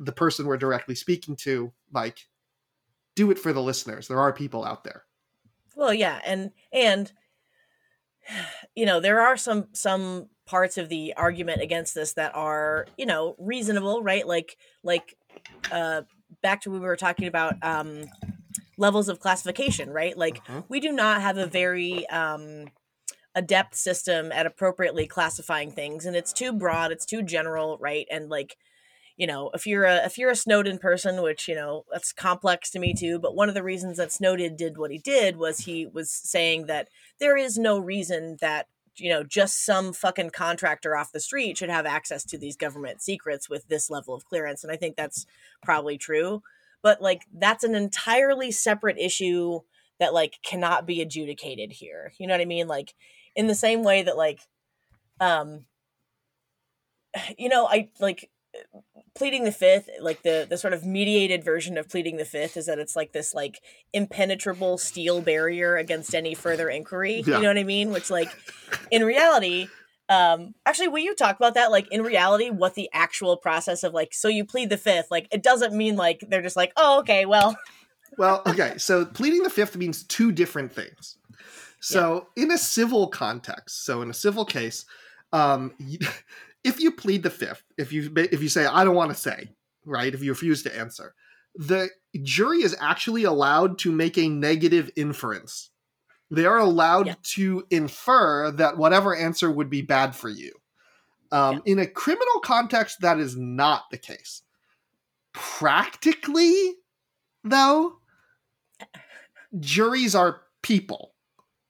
[SPEAKER 1] the person we're directly speaking to. Like, do it for the listeners. There are people out there.
[SPEAKER 2] Well, yeah, and and you know there are some some parts of the argument against this that are you know reasonable, right? Like like uh, back to when we were talking about um, levels of classification, right? Like uh-huh. we do not have a very um, adept system at appropriately classifying things and it's too broad it's too general right and like you know if you're a if you're a snowden person which you know that's complex to me too but one of the reasons that snowden did what he did was he was saying that there is no reason that you know just some fucking contractor off the street should have access to these government secrets with this level of clearance and i think that's probably true but like that's an entirely separate issue that like cannot be adjudicated here you know what i mean? Like in the same way that like um you know i like pleading the fifth like the the sort of mediated version of pleading the fifth is that it's like this like impenetrable steel barrier against any further inquiry yeah. you know what i mean which like in reality um actually will you talk about that like in reality what the actual process of like so you plead the fifth like it doesn't mean like they're just like oh okay well
[SPEAKER 1] well okay so pleading the fifth means two different things so yeah. in a civil context, so in a civil case, um, if you plead the fifth, if you if you say I don't want to say, right, if you refuse to answer, the jury is actually allowed to make a negative inference. They are allowed yeah. to infer that whatever answer would be bad for you. Um, yeah. In a criminal context, that is not the case. Practically, though, juries are people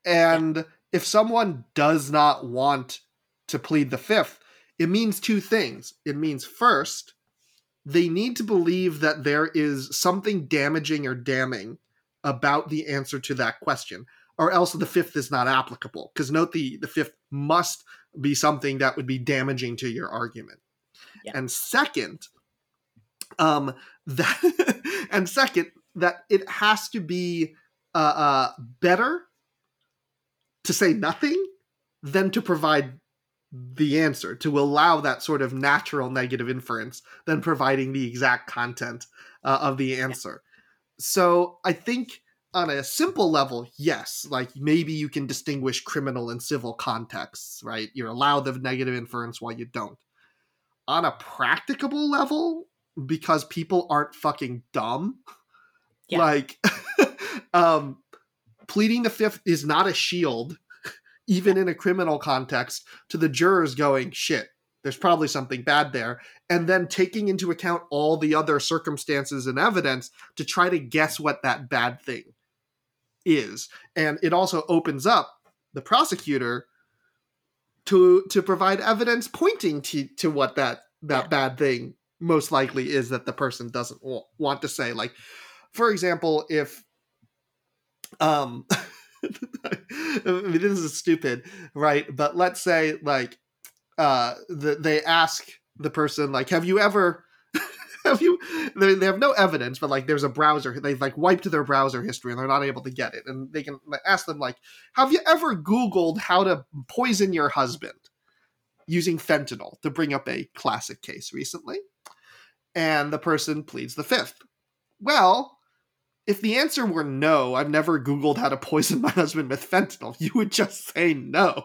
[SPEAKER 1] and if someone does not want to plead the fifth, it means two things. It means first, they need to believe that there is something damaging or damning about the answer to that question, or else the fifth is not applicable. Because note the the fifth must be something that would be damaging to your argument.
[SPEAKER 2] Yeah.
[SPEAKER 1] And second, um, that and second that it has to be uh, uh better to say nothing than to provide the answer to allow that sort of natural negative inference than providing the exact content uh, of the answer. So I think on a simple level, yes, like maybe you can distinguish criminal and civil contexts, right? You're allowed the negative inference while you don't. On a practicable level, because people aren't fucking dumb,
[SPEAKER 2] Yeah.
[SPEAKER 1] like um pleading the fifth is not a shield even in a criminal context to the jurors going shit there's probably something bad there and then taking into account all the other circumstances and evidence to try to guess what that bad thing is and it also opens up the prosecutor to to provide evidence pointing to to what that that
[SPEAKER 2] Yeah.
[SPEAKER 1] bad thing most likely is that the person doesn't want to say like for example if um I mean, this is stupid right? But let's say like uh the, they ask the person like have you ever have you they, they have no evidence but like there's a browser. They've like wiped their browser history and they're not able to get it. And they can ask them like have you ever googled how to poison your husband using fentanyl to bring up a classic case recently? And the person pleads the fifth. Well if the answer were no, I've never Googled how to poison my husband with fentanyl, you would just say no.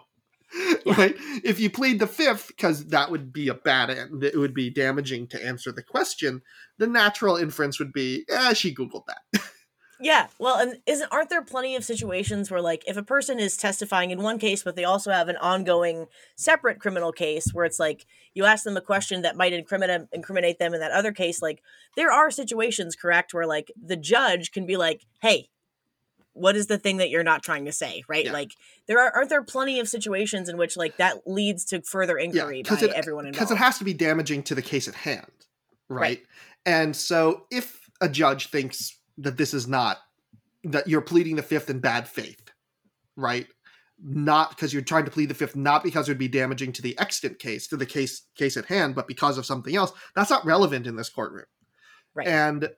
[SPEAKER 2] Yeah.
[SPEAKER 1] Right? If you plead the fifth, because that would be a bad end, it would be damaging to answer the question, the natural inference would be, eh, she Googled that.
[SPEAKER 2] Yeah, well, and isn't aren't there plenty of situations where like if a person is testifying in one case, but they also have an ongoing separate criminal case where it's like you ask them a question that might incriminate incriminate them in that other case, like there are situations, correct, where like the judge can be like, "Hey, what is the thing that you're not trying to say?" Right?
[SPEAKER 1] Yeah.
[SPEAKER 2] Like there are aren't there plenty of situations in which like that leads to further inquiry by
[SPEAKER 1] 'cause it-
[SPEAKER 2] everyone
[SPEAKER 1] because it has to be damaging to the case at hand, right?
[SPEAKER 2] Right.
[SPEAKER 1] And so if a judge thinks that this is not that you're pleading the fifth in bad faith, right? Not because you're trying to plead the fifth, not because it would be damaging to the extant case, to the case case at hand, but because of something else. That's not relevant in this courtroom.
[SPEAKER 2] Right.
[SPEAKER 1] And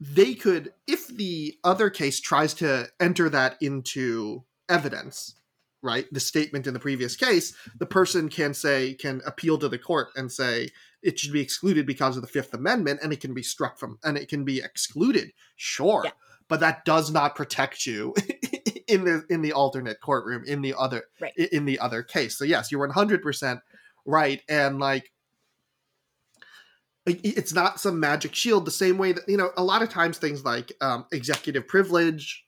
[SPEAKER 1] they could, if the other case tries to enter that into evidence, right? The statement in the previous case, the person can say, can appeal to the court and say it should be excluded because of the Fifth Amendment and it can be struck from, and it can be excluded. Sure.
[SPEAKER 2] Yeah.
[SPEAKER 1] But that does not protect you in the in the alternate courtroom in the other
[SPEAKER 2] Right.
[SPEAKER 1] in the other case. So yes, you're 100% right and like it's not some magic shield the same way that you know a lot of times things like um, executive privilege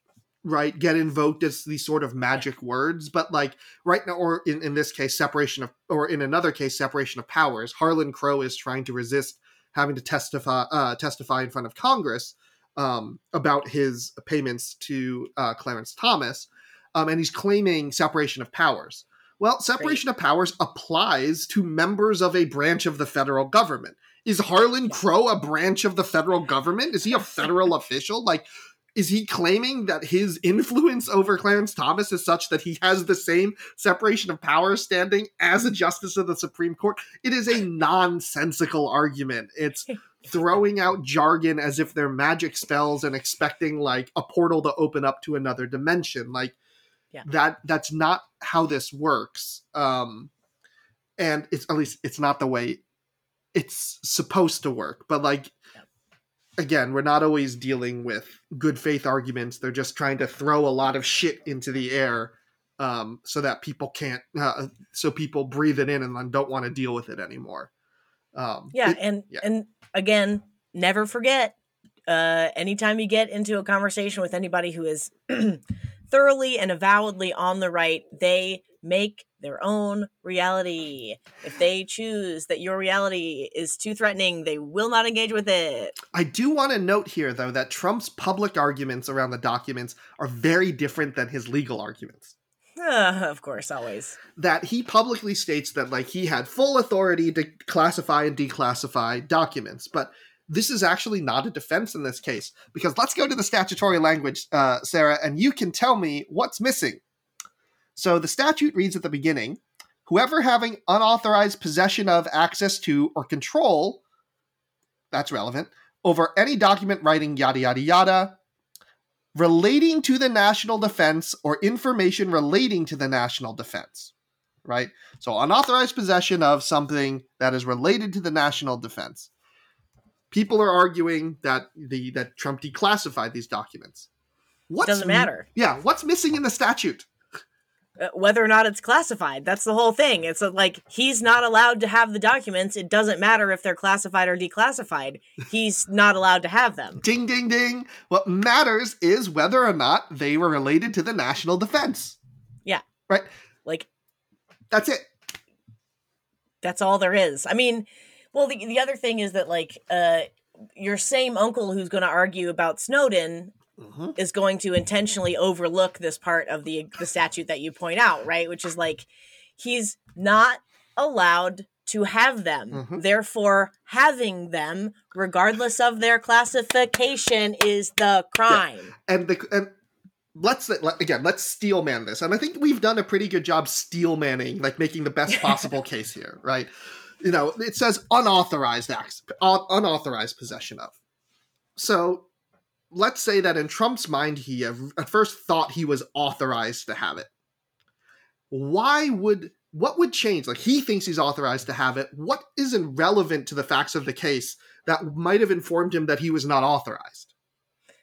[SPEAKER 1] right get invoked as these sort of magic words but like right now or in, in this case separation of or in another case separation of powers harlan crow is trying to resist having to testify uh, testify in front of congress um, about his payments to uh, clarence thomas um, and he's claiming separation of powers well separation of powers applies to members of a branch of the federal government is Harlan Crow a branch of the federal government? Is he a federal official? Like, is he claiming that his influence over Clarence Thomas is such that he has the same separation of powers standing as a justice of the Supreme Court? It is a nonsensical argument. It's throwing out jargon as if they're magic spells and expecting like a portal to open up to another dimension. Like
[SPEAKER 2] Yeah.
[SPEAKER 1] that that's not how this works. Um and it's at least it's not the way it's supposed to work. But like. Again, we're not always dealing with good faith arguments. They're just trying to throw a lot of shit into the air um, so that people can't, uh, so people breathe it in and then don't want to deal with it anymore. Um,
[SPEAKER 2] Yeah,
[SPEAKER 1] it-
[SPEAKER 2] and
[SPEAKER 1] yeah.
[SPEAKER 2] and again, never forget. Uh, anytime you get into a conversation with anybody who is thoroughly and avowedly on the right, they make their own reality. If they choose that your reality is too threatening, they will not engage with it.
[SPEAKER 1] I do want to note here, though, that Trump's public arguments around the documents are very different than his legal arguments.
[SPEAKER 2] Uh, of course, always.
[SPEAKER 1] that he publicly states that like he had full authority to classify and declassify documents but this is actually not a defense in this case because let's go to the statutory language uh, sarah and you can tell me what's missing so the statute reads at the beginning whoever having unauthorized possession of access to or control that's relevant over any document writing yada yada yada relating to the national defense or information relating to the national defense right? So unauthorized possession of something that is related to the national defense. People are arguing that the that trump declassified these documents. What's
[SPEAKER 2] Doesn't matter.
[SPEAKER 1] yeah what's missing in the statute
[SPEAKER 2] whether or not it's classified. That's the whole thing. It's uh, like he's not allowed to have the documents. It doesn't matter if they're classified or declassified. He's not allowed to have them.
[SPEAKER 1] ding ding ding what matters is whether or not they were related to the national defense Yeah. Right?
[SPEAKER 2] Like
[SPEAKER 1] that's it
[SPEAKER 2] that's all there is. I mean, well, the the other thing is that like uh your same uncle who's going to argue about Snowden
[SPEAKER 1] Mhm.
[SPEAKER 2] is going to intentionally overlook this part of the the statute that you point out, right? Which is like he's not allowed to have them.
[SPEAKER 1] Mhm.
[SPEAKER 2] Therefore, having them, regardless of their classification, is the crime.
[SPEAKER 1] and the and let's let- again let's steelman this and i think we've done a pretty good job steelmanning like making the best possible case here right you know it says unauthorized acts un- unauthorized possession of so let's say that in trump's mind he at first thought he was authorized to have it why would what would change like he thinks he's authorized to have it what isn't relevant to the facts of the case that might have informed him that he was not authorized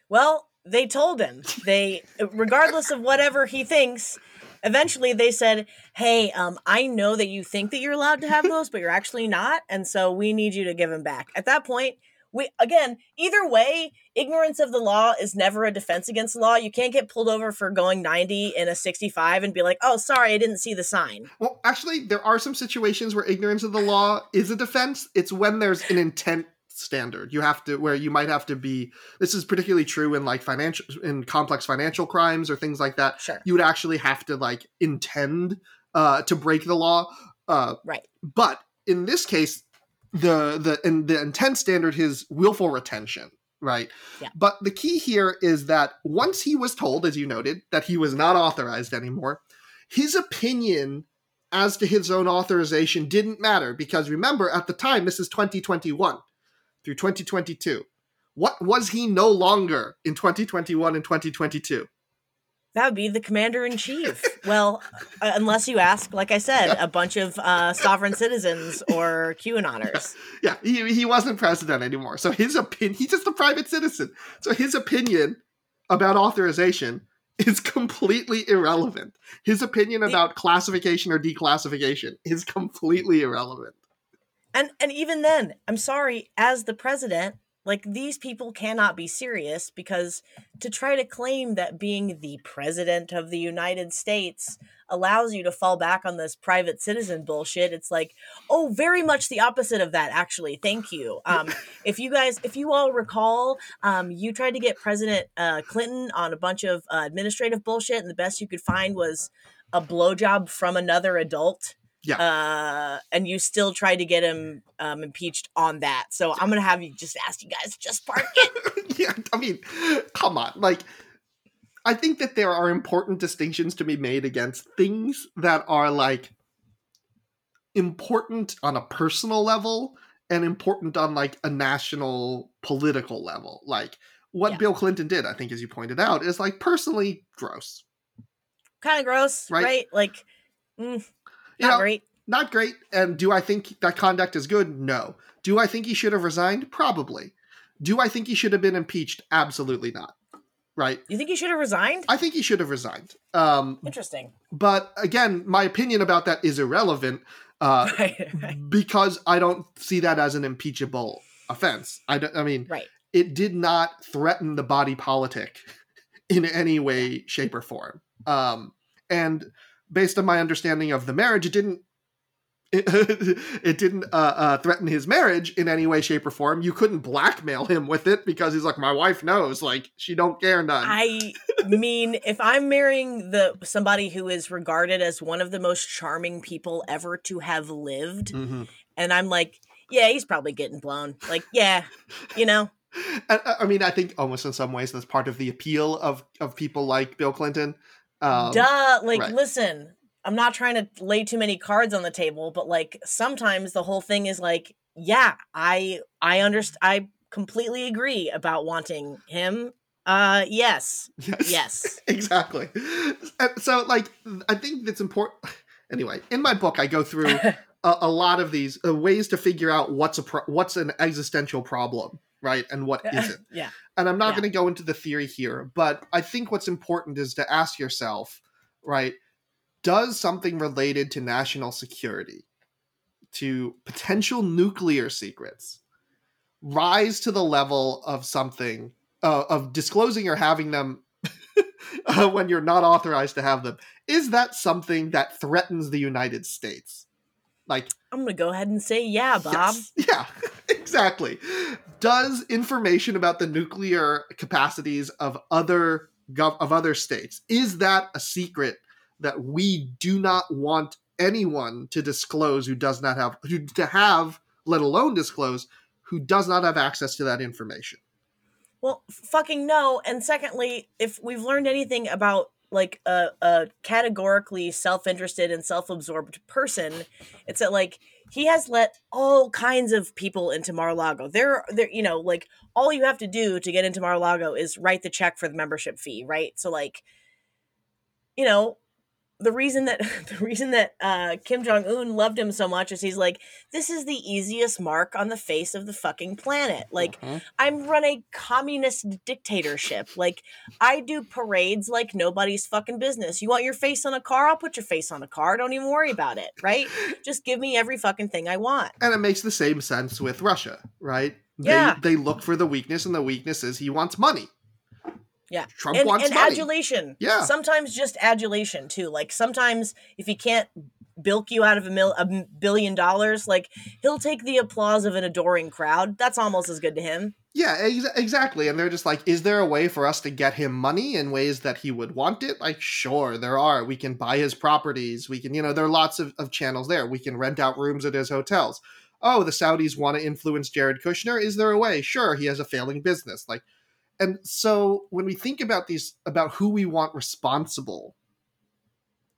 [SPEAKER 2] Well, they told him. They, regardless of whatever he thinks, eventually they said, "Hey, um, I know that you think that you're allowed to have those, but you're actually not, and so we need you to give them back." At that point, we again, either way, ignorance of the law is never a defense against the law. You can't get pulled over for going 90 in a 65 and be like, "Oh, sorry, I didn't see the sign."
[SPEAKER 1] Well, actually, there are some situations where ignorance of the law is a defense. It's when there's an intent standard. You have to where you might have to be. This is particularly true in like financial in complex financial crimes or things like that.
[SPEAKER 2] Sure.
[SPEAKER 1] You would actually have to like intend uh, to break the law. Uh,
[SPEAKER 2] Right.
[SPEAKER 1] But in this case, the the and the intent standard is willful retention. Right.
[SPEAKER 2] Yeah.
[SPEAKER 1] But the key here is that once he was told, as you noted, that he was not authorized anymore, his opinion as to his own authorization didn't matter because remember, at the time, this is 2021 through 2022. What was he no longer in 2021 and 2022?
[SPEAKER 2] That would be the commander in chief. well, uh, unless you ask, like I said, a bunch of uh, sovereign citizens or QAnoners.
[SPEAKER 1] Yeah, he, he wasn't president anymore. So his opinion, he's just a private citizen. So his opinion about authorization is completely irrelevant. His opinion about classification or declassification is completely irrelevant.
[SPEAKER 2] And and even then, I'm sorry, as the president, like these people cannot be serious because to try to claim that being the president of the United States allows you to fall back on this private citizen bullshit. It's like, oh, very much the opposite of that, actually. Thank you. Um, if you guys, if you all recall, um, you tried to get President uh, Clinton on a bunch of uh, administrative bullshit, and the best you could find was a blowjob from another adult
[SPEAKER 1] Yeah.
[SPEAKER 2] uh, and you still tried to get him um, impeached on that. So I'm gonna have you just ask you guys just park it.
[SPEAKER 1] yeah, I mean, come on. Like, I think that there are important distinctions to be made against things that are like important on a personal level and important on like a national political level. Like, what
[SPEAKER 2] Yeah.
[SPEAKER 1] Bill Clinton did, I think, as you pointed out, is like personally gross.
[SPEAKER 2] kind of gross,
[SPEAKER 1] Right.
[SPEAKER 2] right? Like, mm,
[SPEAKER 1] You
[SPEAKER 2] not
[SPEAKER 1] know,
[SPEAKER 2] great.
[SPEAKER 1] not great. And do I think that conduct is good? No. Do I think he should have resigned? Probably. Do I think he should have been impeached? Absolutely not. Right?
[SPEAKER 2] You think he should have resigned?
[SPEAKER 1] I think he should have resigned. Um,
[SPEAKER 2] Interesting.
[SPEAKER 1] but again, my opinion about that is irrelevant uh,
[SPEAKER 2] right, right,
[SPEAKER 1] because I don't see that as an impeachable offense. I, don't- I mean,
[SPEAKER 2] right.
[SPEAKER 1] it did not threaten the body politic in any way, shape, or form. Um, and based on my understanding of the marriage, it didn't it, it didn't uh, uh, threaten his marriage in any way, shape, or form. You couldn't blackmail him with it because he's like, my wife knows, like she don't care none.
[SPEAKER 2] I mean, if I'm marrying the somebody who is regarded as one of the most charming people ever to have lived,
[SPEAKER 1] mm-hmm.
[SPEAKER 2] and I'm like, yeah, he's probably getting blown. Like, yeah, you know.
[SPEAKER 1] I, I mean, I think almost in some ways that's part of the appeal of of people like Bill Clinton. Um,
[SPEAKER 2] Duh. Like,
[SPEAKER 1] right.
[SPEAKER 2] listen, I'm not trying to lay too many cards on the table, but like sometimes the whole thing is like, yeah, I I understand. I completely agree about wanting him. Uh, yes,
[SPEAKER 1] Yes.
[SPEAKER 2] yes.
[SPEAKER 1] exactly. So, like, I think it's important. Anyway, in my book, I go through a, a lot of these uh, ways to figure out what's a pro- what's an existential problem, right, and what isn't.
[SPEAKER 2] yeah.
[SPEAKER 1] And I'm not
[SPEAKER 2] Yeah.
[SPEAKER 1] going to go into the theory here, but I think what's important is to ask yourself, right, does something related to national security, to potential nuclear secrets, rise to the level of something uh, of disclosing or having them uh, when you're not authorized to have them? Is that something that threatens the United States? Like,
[SPEAKER 2] I'm gonna go ahead and say yeah, Bob.
[SPEAKER 1] Yes. Yeah, exactly. Does information about the nuclear capacities of other gov- of other states is that a secret that we do not want anyone to disclose who does not have who to have let alone disclose who does not have access to that information?
[SPEAKER 2] Well, fucking no. And secondly, if we've learned anything about like a, a categorically self-interested and self-absorbed person, it's that like he has let all kinds of people into Mar-a-Lago. There, there, you know, like all you have to do to get into Mar-a-Lago is write the check for the membership fee, right? So like, you know, the reason that the reason that uh, Kim Jong Un loved him so much is he's like, this is the easiest mark on the face of the fucking planet. Like, I'm run a communist dictatorship. Like I do parades like nobody's fucking business. You want your face on a car? I'll put your face on a car. Don't even worry about it, right? Just give me every fucking thing I want.
[SPEAKER 1] And it makes the same sense with Russia, right?
[SPEAKER 2] Yeah.
[SPEAKER 1] They they look for the weakness, and the weakness is he wants money.
[SPEAKER 2] Yeah.
[SPEAKER 1] Trump
[SPEAKER 2] and,
[SPEAKER 1] wants
[SPEAKER 2] and
[SPEAKER 1] money.
[SPEAKER 2] adulation.
[SPEAKER 1] Yeah.
[SPEAKER 2] Sometimes just adulation too. Like sometimes if he can't bilk you out of a mil a billion dollars, like he'll take the applause of an adoring crowd. That's almost as good to him.
[SPEAKER 1] Yeah, ex- exactly. And they're just like, is there a way for us to get him money in ways that he would want it? Like, sure, there are. We can buy his properties. We can, you know, there are lots of, of channels there. We can rent out rooms at his hotels. Oh, the Saudis want to influence Jared Kushner. Is there a way? Sure, he has a failing business. Like, and so when we think about these, about who we want responsible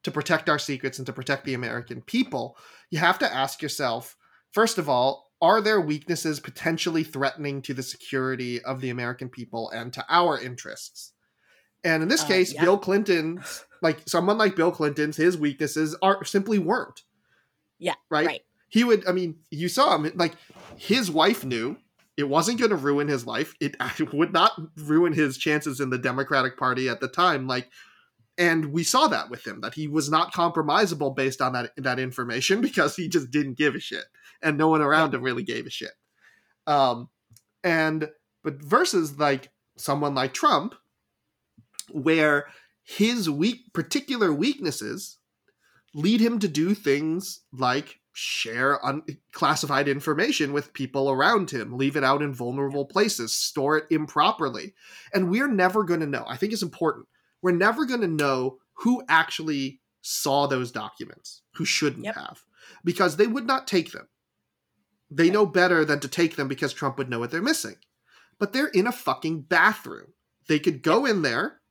[SPEAKER 1] to protect our secrets and to protect the American people, you have to ask yourself, first of all, are there weaknesses potentially threatening to the security of the American people and to our interests? And in this
[SPEAKER 2] Uh,
[SPEAKER 1] case,
[SPEAKER 2] yeah.
[SPEAKER 1] Bill Clinton, like someone like Bill Clinton's, his weaknesses are simply weren't.
[SPEAKER 2] Yeah.
[SPEAKER 1] Right?
[SPEAKER 2] Right.
[SPEAKER 1] He would, I mean, you saw him, like, his wife knew it wasn't going to ruin his life. It would not ruin his chances in the Democratic Party at the time. Like, and we saw that with him that he was not compromisable based on that that information because he just didn't give a shit and no one around him really gave a shit um and but versus like someone like trump where his weak particular weaknesses lead him to do things like share unclassified information with people around him leave it out in vulnerable places store it improperly and we're never going to know i think it's important we're never going to know who actually saw those documents, who shouldn't
[SPEAKER 2] Yep.
[SPEAKER 1] have, because they would not take them. They know better than to take them because Trump would know what they're missing. But they're in a fucking bathroom. They could go in there,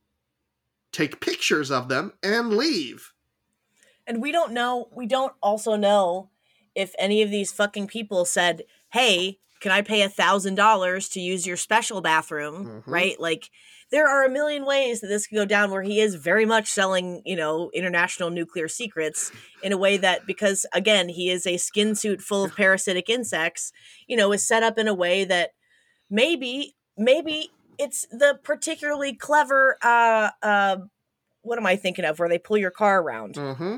[SPEAKER 1] take pictures of them, and leave.
[SPEAKER 2] And we don't know, we don't also know if any of these fucking people said, hey, can I pay a thousand dollars to use your special bathroom?
[SPEAKER 1] Mhm.
[SPEAKER 2] Right? Like, there are a million ways that this could go down where he is very much selling, you know, international nuclear secrets in a way that, because again, he is a skin suit full of parasitic insects, you know, is set up in a way that maybe, maybe it's the particularly clever, uh, uh, what am I thinking of, where they pull your car around?
[SPEAKER 1] Mm-hmm.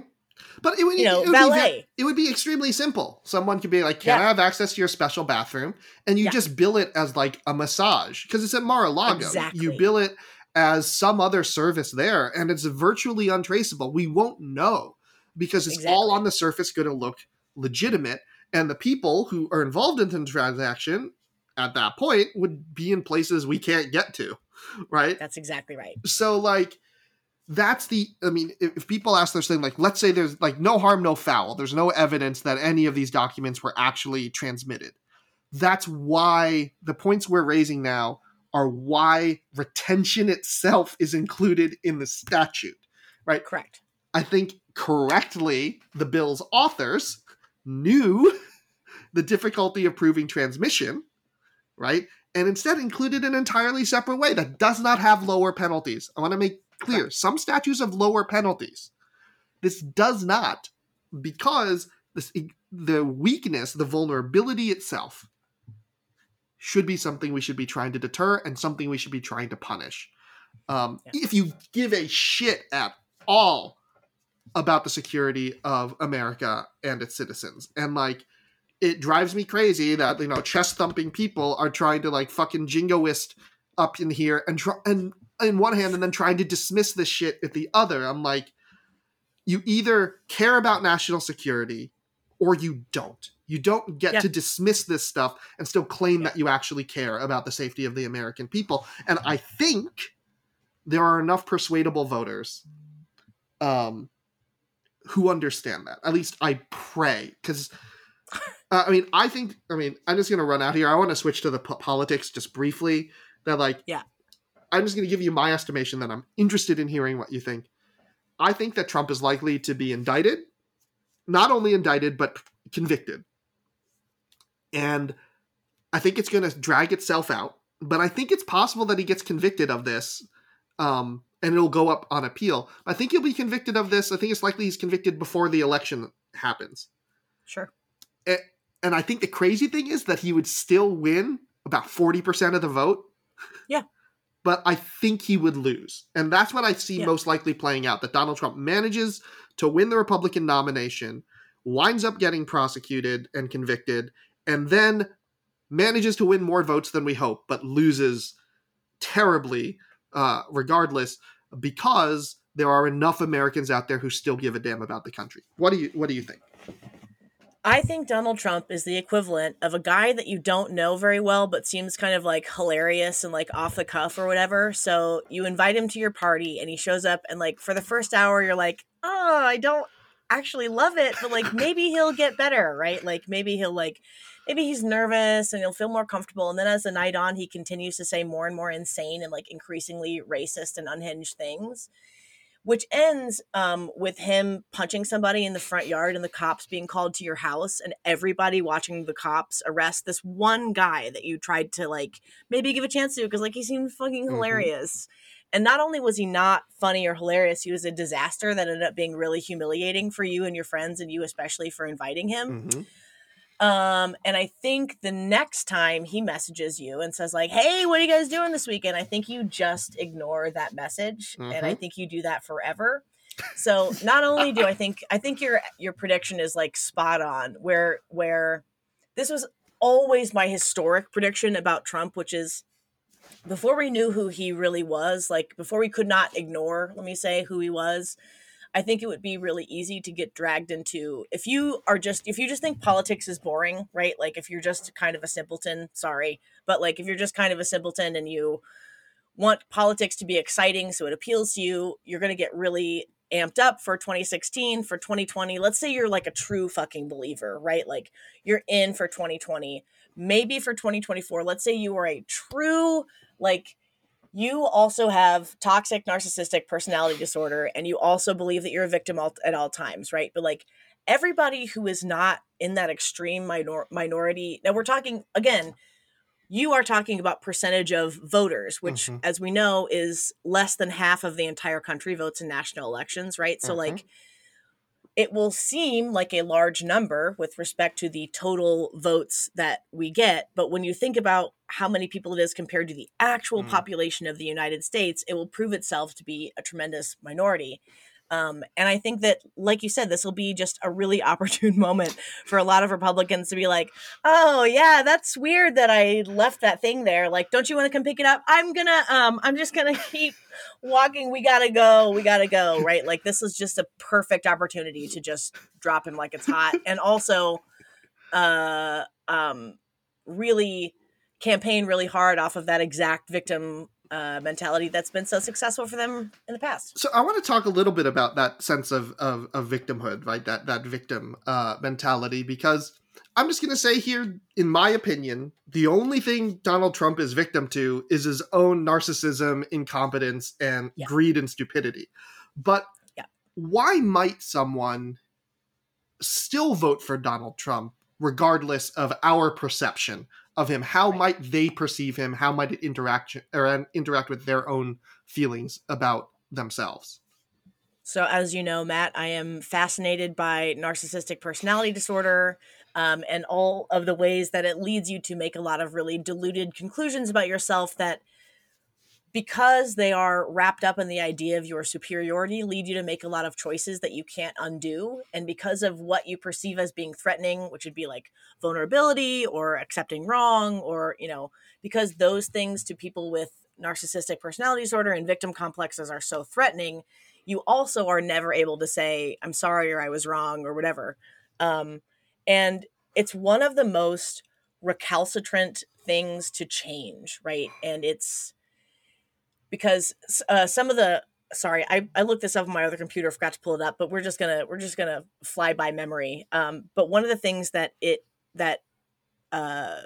[SPEAKER 1] But it would,
[SPEAKER 2] You know,
[SPEAKER 1] it would Be, it would be extremely simple. Someone could be like, "Can I have access to your special bathroom?" And you
[SPEAKER 2] Yeah.
[SPEAKER 1] just bill it as like a massage because it's at Mar-a-Lago. You bill it as some other service there, and it's virtually untraceable. We won't know because it's all on the surface going to look legitimate and the people who are involved in the transaction at that point would be in places we can't get to right
[SPEAKER 2] That's exactly right.
[SPEAKER 1] so like that's the i mean if, people ask this thing like let's say there's like no harm no foul. There's no evidence that any of these documents were actually transmitted. That's why the points we're raising now are why retention itself is included in the statute right?
[SPEAKER 2] Correct.
[SPEAKER 1] i think correctly the bill's authors knew the difficulty of proving transmission right? And instead included an entirely separate way that does not have lower penalties. I want to make clear. Some statutes have lower penalties. This does not because this the weakness the vulnerability itself should be something we should be trying to deter and something we should be trying to punish. Um,
[SPEAKER 2] Yeah.
[SPEAKER 1] if you give a shit at all about the security of america and its citizens and like it drives me crazy that you know chest thumping people are trying to like fucking jingoist up in here and try and in one hand and then trying to dismiss this shit at the other. I'm like, you either care about national security or you don't. You don't get
[SPEAKER 2] Yeah.
[SPEAKER 1] to dismiss this stuff and still claim that you actually care about the safety of the American people. And I think there are enough persuadable voters um, who understand that. At least I pray. Because, uh, I mean, I think, I mean, I'm just going to run out here. I want to switch to the po- politics just briefly. That, like,
[SPEAKER 2] Yeah.
[SPEAKER 1] I'm just going to give you my estimation that I'm interested in hearing what you think. I think that Trump is likely to be indicted, not only indicted, but convicted. And I think it's going to drag itself out, but I think it's possible that he gets convicted of this um, and it'll go up on appeal. I think he'll be convicted of this. I think it's likely he's convicted before the election happens.
[SPEAKER 2] Sure.
[SPEAKER 1] And I think the crazy thing is that he would still win about 40% of the vote.
[SPEAKER 2] Yeah.
[SPEAKER 1] But I think he would lose. And that's what I see
[SPEAKER 2] Yeah.
[SPEAKER 1] most likely playing out that Donald Trump manages to win the Republican nomination, winds up getting prosecuted and convicted, and then manages to win more votes than we hope, but loses terribly uh, regardless because there are enough Americans out there who still give a damn about the country. What do you what do you think?
[SPEAKER 2] I think Donald Trump is the equivalent of a guy that you don't know very well, but seems kind of like hilarious and like off the cuff or whatever. So you invite him to your party and he shows up, and like for the first hour, you're like, oh, I don't actually love it, but like maybe he'll get better, right? Like maybe he'll like, maybe he's nervous and he'll feel more comfortable. And then as the night on, he continues to say more and more insane and like increasingly racist and unhinged things which ends um, with him punching somebody in the front yard and the cops being called to your house and everybody watching the cops arrest this one guy that you tried to like maybe give a chance to because like he seemed fucking
[SPEAKER 1] Mhm.
[SPEAKER 2] hilarious and not only was he not funny or hilarious he was a disaster that ended up being really humiliating for you and your friends and you especially for inviting him
[SPEAKER 1] Mm-hmm.
[SPEAKER 2] Um, and I think the next time he messages you and says like, "Hey, what are you guys doing this weekend?" I think you just ignore that message, and I
[SPEAKER 1] Mhm.
[SPEAKER 2] think you do that forever. So not only do I think I think your your prediction is like spot on, where where this was always my historic prediction about Trump, which is before we knew who he really was, like before we could not ignore, let me say, who he was. I think it would be really easy to get dragged into if you are just if you just think politics is boring, right? Like if you're just kind of a simpleton, sorry, but like if you're just kind of a simpleton and you want politics to be exciting so it appeals to you, you're going to get really amped up for 2016, for 2020. Let's say you're like a true fucking believer, right? Like you're in for 2020, maybe for 2024. Let's say you are a true like you also have toxic narcissistic personality disorder and you also believe that you're a victim all, at all times right but like everybody who is not in that extreme minor- minority now we're talking again you are talking about percentage of voters which
[SPEAKER 1] Mhm.
[SPEAKER 2] as we know is less than half of the entire country votes in national elections right so
[SPEAKER 1] Mhm.
[SPEAKER 2] like it will seem like a large number with respect to the total votes that we get. But when you think about how many people it is compared to the actual
[SPEAKER 1] Mm.
[SPEAKER 2] population of the United States, it will prove itself to be a tremendous minority. Um, and I think that, like you said, this will be just a really opportune moment for a lot of Republicans to be like, "Oh yeah, that's weird that I left that thing there. Like, don't you want to come pick it up? I'm gonna, um, I'm just gonna keep walking. We gotta go. We gotta go. Right? Like, this is just a perfect opportunity to just drop him like it's hot, and also, uh, um, really campaign really hard off of that exact victim uh, mentality that's been so successful for them in the past.
[SPEAKER 1] So I want to talk a little bit about that sense of of, of victimhood, right? That that victim uh, mentality, because I'm just going to say here, in my opinion, the only thing Donald Trump is victim to is his own narcissism, incompetence, and yeah. greed and stupidity. But yeah. why might someone still vote for Donald Trump regardless of our perception of him. How right. might they perceive him? How might it interact or interact with their own feelings about themselves?
[SPEAKER 2] So as you know matt i am fascinated by narcissistic personality disorder um, and all of the ways that it leads you to make a lot of really deluded conclusions about yourself that because they are wrapped up in the idea of your superiority lead you to make a lot of choices that you can't undo. And because of what you perceive as being threatening which would be like vulnerability or accepting wrong or you know because those things to people with narcissistic personality disorder and victim complexes are so threatening you also are never able to say i'm sorry or i was wrong or whatever. Um, and it's one of the most recalcitrant things to change right? And it's because uh, some of the sorry I, I looked this up on my other computer forgot to pull it up but we're just gonna we're just gonna fly by memory um, but one of the things that it that uh,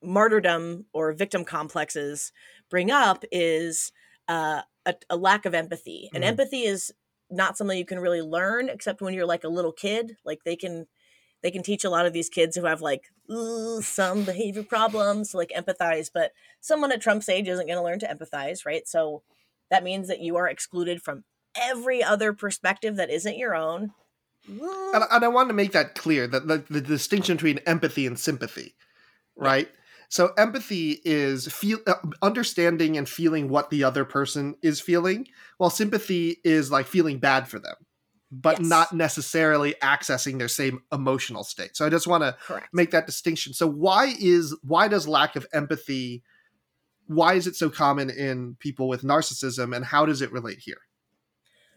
[SPEAKER 2] martyrdom or victim complexes bring up is uh, a, a, lack of empathy and mm-hmm. empathy is not something you can really learn except when you're like a little kid like they can they can teach a lot of these kids who have like some behavior problems to like empathize but someone at trump's age isn't going to learn to empathize right? So that means that you are excluded from every other perspective that isn't your own.
[SPEAKER 1] And, and i want to make that clear that the, the distinction between empathy and sympathy right? Yeah. so empathy is feel uh, understanding and feeling what the other person is feeling while sympathy is like feeling bad for them but yes. not necessarily accessing their same emotional state. So I just want to make that distinction. So why is why does lack of empathy why is it so common in people with narcissism and how does it relate here?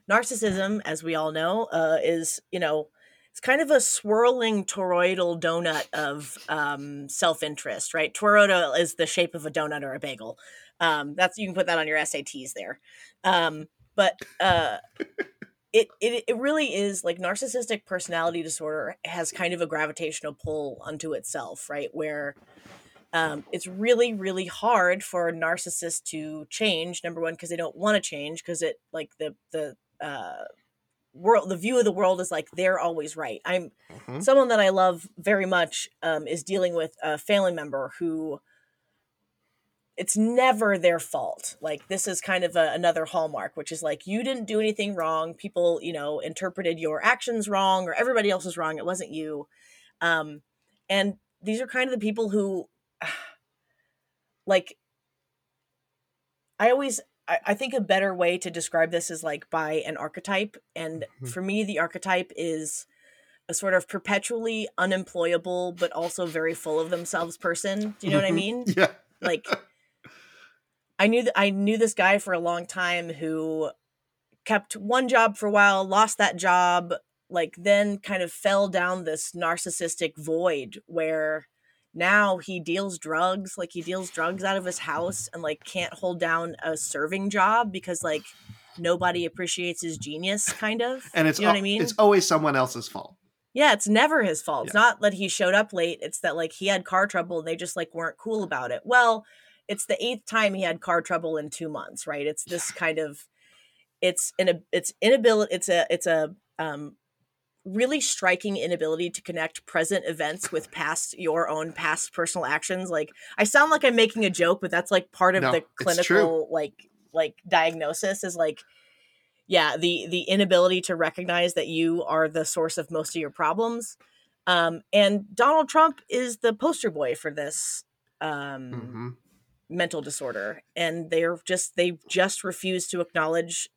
[SPEAKER 2] Narcissism, as we all know, uh, is, you know, it's kind of a swirling toroidal donut of um, self-interest, right? Toroidal is the shape of a donut or a bagel. Um, that's you can put that on your SATs there. Um, but uh, it, it it really is like narcissistic personality disorder has kind of a gravitational pull unto itself, right? Where um, it's really really hard for a narcissist to change. Number one, because they don't want to change, because it like the the uh, world the view of the world is like they're always right. I'm mm-hmm. someone that I love very much um, is dealing with a family member who it's never their fault. Like this is kind of a, another hallmark, which is like you didn't do anything wrong. People, you know, interpreted your actions wrong, or everybody else was wrong. It wasn't you. Um, and these are kind of the people who, like, I always I, I think a better way to describe this is like by an archetype, and mm-hmm. for me, the archetype is a sort of perpetually unemployable but also very full of themselves person. Do you know what I mean?
[SPEAKER 1] yeah.
[SPEAKER 2] like I knew that I knew this guy for a long time who kept one job for a while, lost that job, like then kind of fell down this narcissistic void where now he deals drugs, like he deals drugs out of his house and like can't hold down a serving job because like nobody appreciates his genius kind of.
[SPEAKER 1] And it's
[SPEAKER 2] you know what I mean?
[SPEAKER 1] It's always someone else's fault.
[SPEAKER 2] Yeah, it's never his fault. Yeah. It's not that he showed up late. It's that like he had car trouble and they just like weren't cool about it. Well, it's the eighth time he had car trouble in two months, right? It's this kind of it's an a, it's inability it's a it's a um really striking inability to connect present events with past your own past personal actions. Like i sound like i'm making a joke but that's like part of no, the clinical like like diagnosis is like yeah the the inability to recognize that you are the source of most of your problems. Um and donald trump is the poster boy for this um mm-hmm mental disorder and they're just they just refuse to acknowledge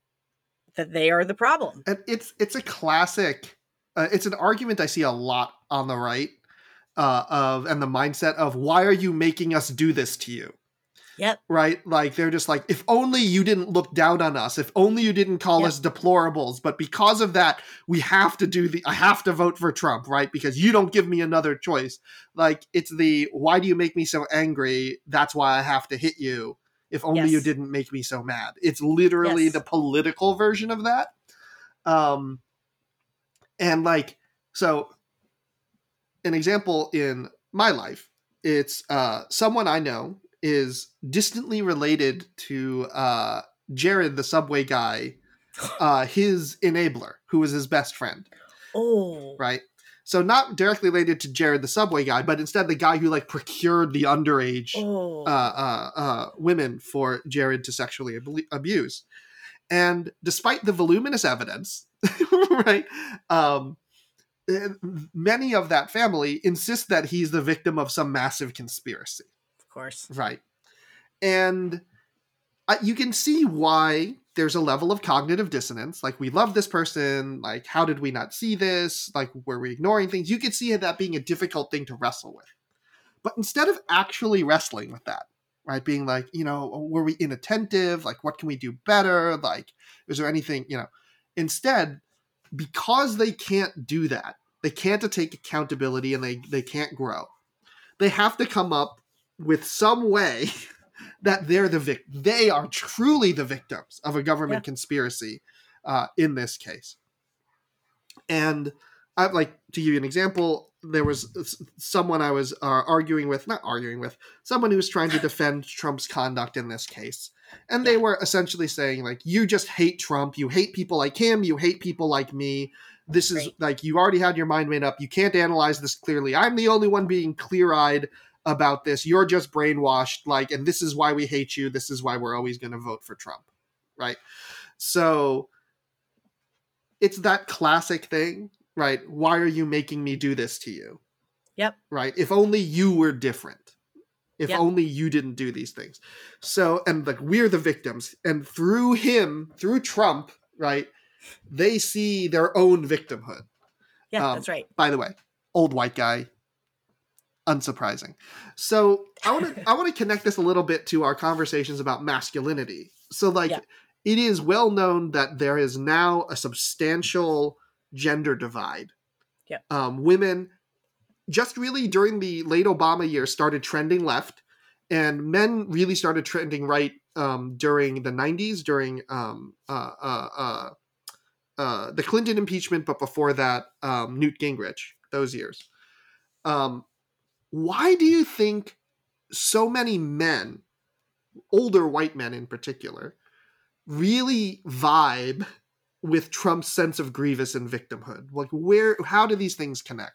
[SPEAKER 2] that they are the problem.
[SPEAKER 1] And it's it's a classic. Uh, it's an argument I see a lot on the right uh, of and the mindset of why are you making us do this to you?
[SPEAKER 2] Yep.
[SPEAKER 1] Right? Like they're just like, if only you didn't look down on us, if only you didn't call
[SPEAKER 2] Yep.
[SPEAKER 1] us deplorables, but because of that, we have to do the I have to vote for Trump, right? Because you don't give me another choice. Like it's the why do you make me so angry? That's why I have to hit you. If only you didn't make me so mad. It's literally
[SPEAKER 2] Yes.
[SPEAKER 1] the political version of that. Um and like so an example in my life it's uh someone i know is distantly related to uh jared the subway guy uh his enabler who was his best friend
[SPEAKER 2] Oh.
[SPEAKER 1] right so not directly related to jared the subway guy but instead the guy who like procured the underage
[SPEAKER 2] Oh.
[SPEAKER 1] uh, uh, uh, women for Jared to sexually abu- abuse. And despite the voluminous evidence, right, um, eh, many of that family insist that he's the victim of some massive conspiracy,
[SPEAKER 2] course.
[SPEAKER 1] right? And uh, you can see why there's a level of cognitive dissonance. Like, we love this person. Like, how did we not see this? Like, were we ignoring things? You could see that being a difficult thing to wrestle with. But instead of actually wrestling with that, right, being like, you know, were we inattentive? Like, what can we do better? Like, is there anything, you know, instead, because they can't do that, they can't take accountability and they, they can't grow, they have to come up with some way that they're the vic- they are truly the victims of a government
[SPEAKER 2] Yeah.
[SPEAKER 1] conspiracy uh, in this case. And I'd like to give you an example. There was someone I was uh, arguing with, not arguing with, someone who was trying to defend Trump's conduct in this case. And they were essentially saying, like, you just hate Trump. You hate people like him. You hate people like me. This is
[SPEAKER 2] Right.
[SPEAKER 1] like, you already had your mind made up. You can't analyze this clearly. I'm the only one being clear eyed about this. You're just brainwashed. Like, and this is why we hate you. This is why we're always going to vote for Trump. Right. So it's that classic thing, right? Why are you making me do this to you?
[SPEAKER 2] Yep.
[SPEAKER 1] Right? If only you were different. If
[SPEAKER 2] Yep.
[SPEAKER 1] only you didn't do these things. So, and like we're the victims. And through him, through Trump, right, they see their own victimhood.
[SPEAKER 2] Yeah,
[SPEAKER 1] Um,
[SPEAKER 2] that's right.
[SPEAKER 1] By the way, old white guy, unsurprising. So I want to I want to connect this a little bit to our conversations about masculinity. So like
[SPEAKER 2] Yeah.
[SPEAKER 1] it is well known that there is now a substantial gender divide.
[SPEAKER 2] Yep.
[SPEAKER 1] Um, women just really during the late Obama years started trending left, and men really started trending right um, during the 90s, during um, uh, uh, uh, uh, the Clinton impeachment, but before that, um, Newt Gingrich, those years. Um, why do you think so many men, older white men in particular, really vibe with Trump's sense of grievous and victimhood? Like, where, how do these things connect?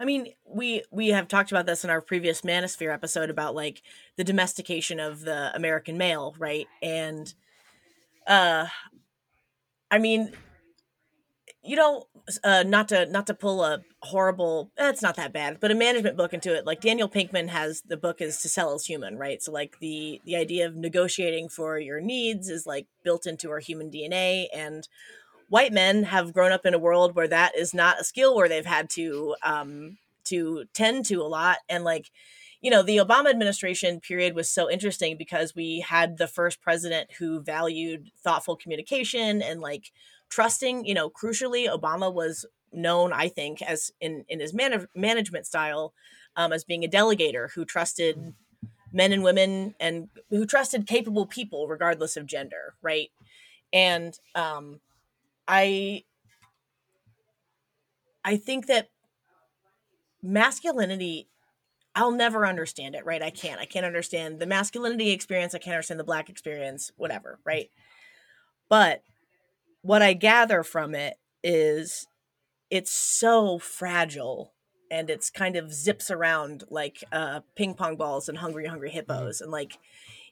[SPEAKER 2] I mean, we we have talked about this in our previous Manosphere episode about like the domestication of the American male, right? And uh I mean, you know, uh not to not to pull a horrible eh, it's not that bad, but a management book into it. Like Daniel Pinkman has the book is to sell as human, right? So like the the idea of negotiating for your needs is like built into our human DNA and white men have grown up in a world where that is not a skill where they've had to um to tend to a lot and like you know the obama administration period was so interesting because we had the first president who valued thoughtful communication and like trusting you know crucially obama was known i think as in in his man- management style um, as being a delegator who trusted men and women and who trusted capable people regardless of gender right and um I I think that masculinity I'll never understand it, right? I can't. I can't understand the masculinity experience, I can't understand the black experience, whatever, right? But what I gather from it is it's so fragile and it's kind of zips around like uh ping pong balls and hungry hungry hippos and like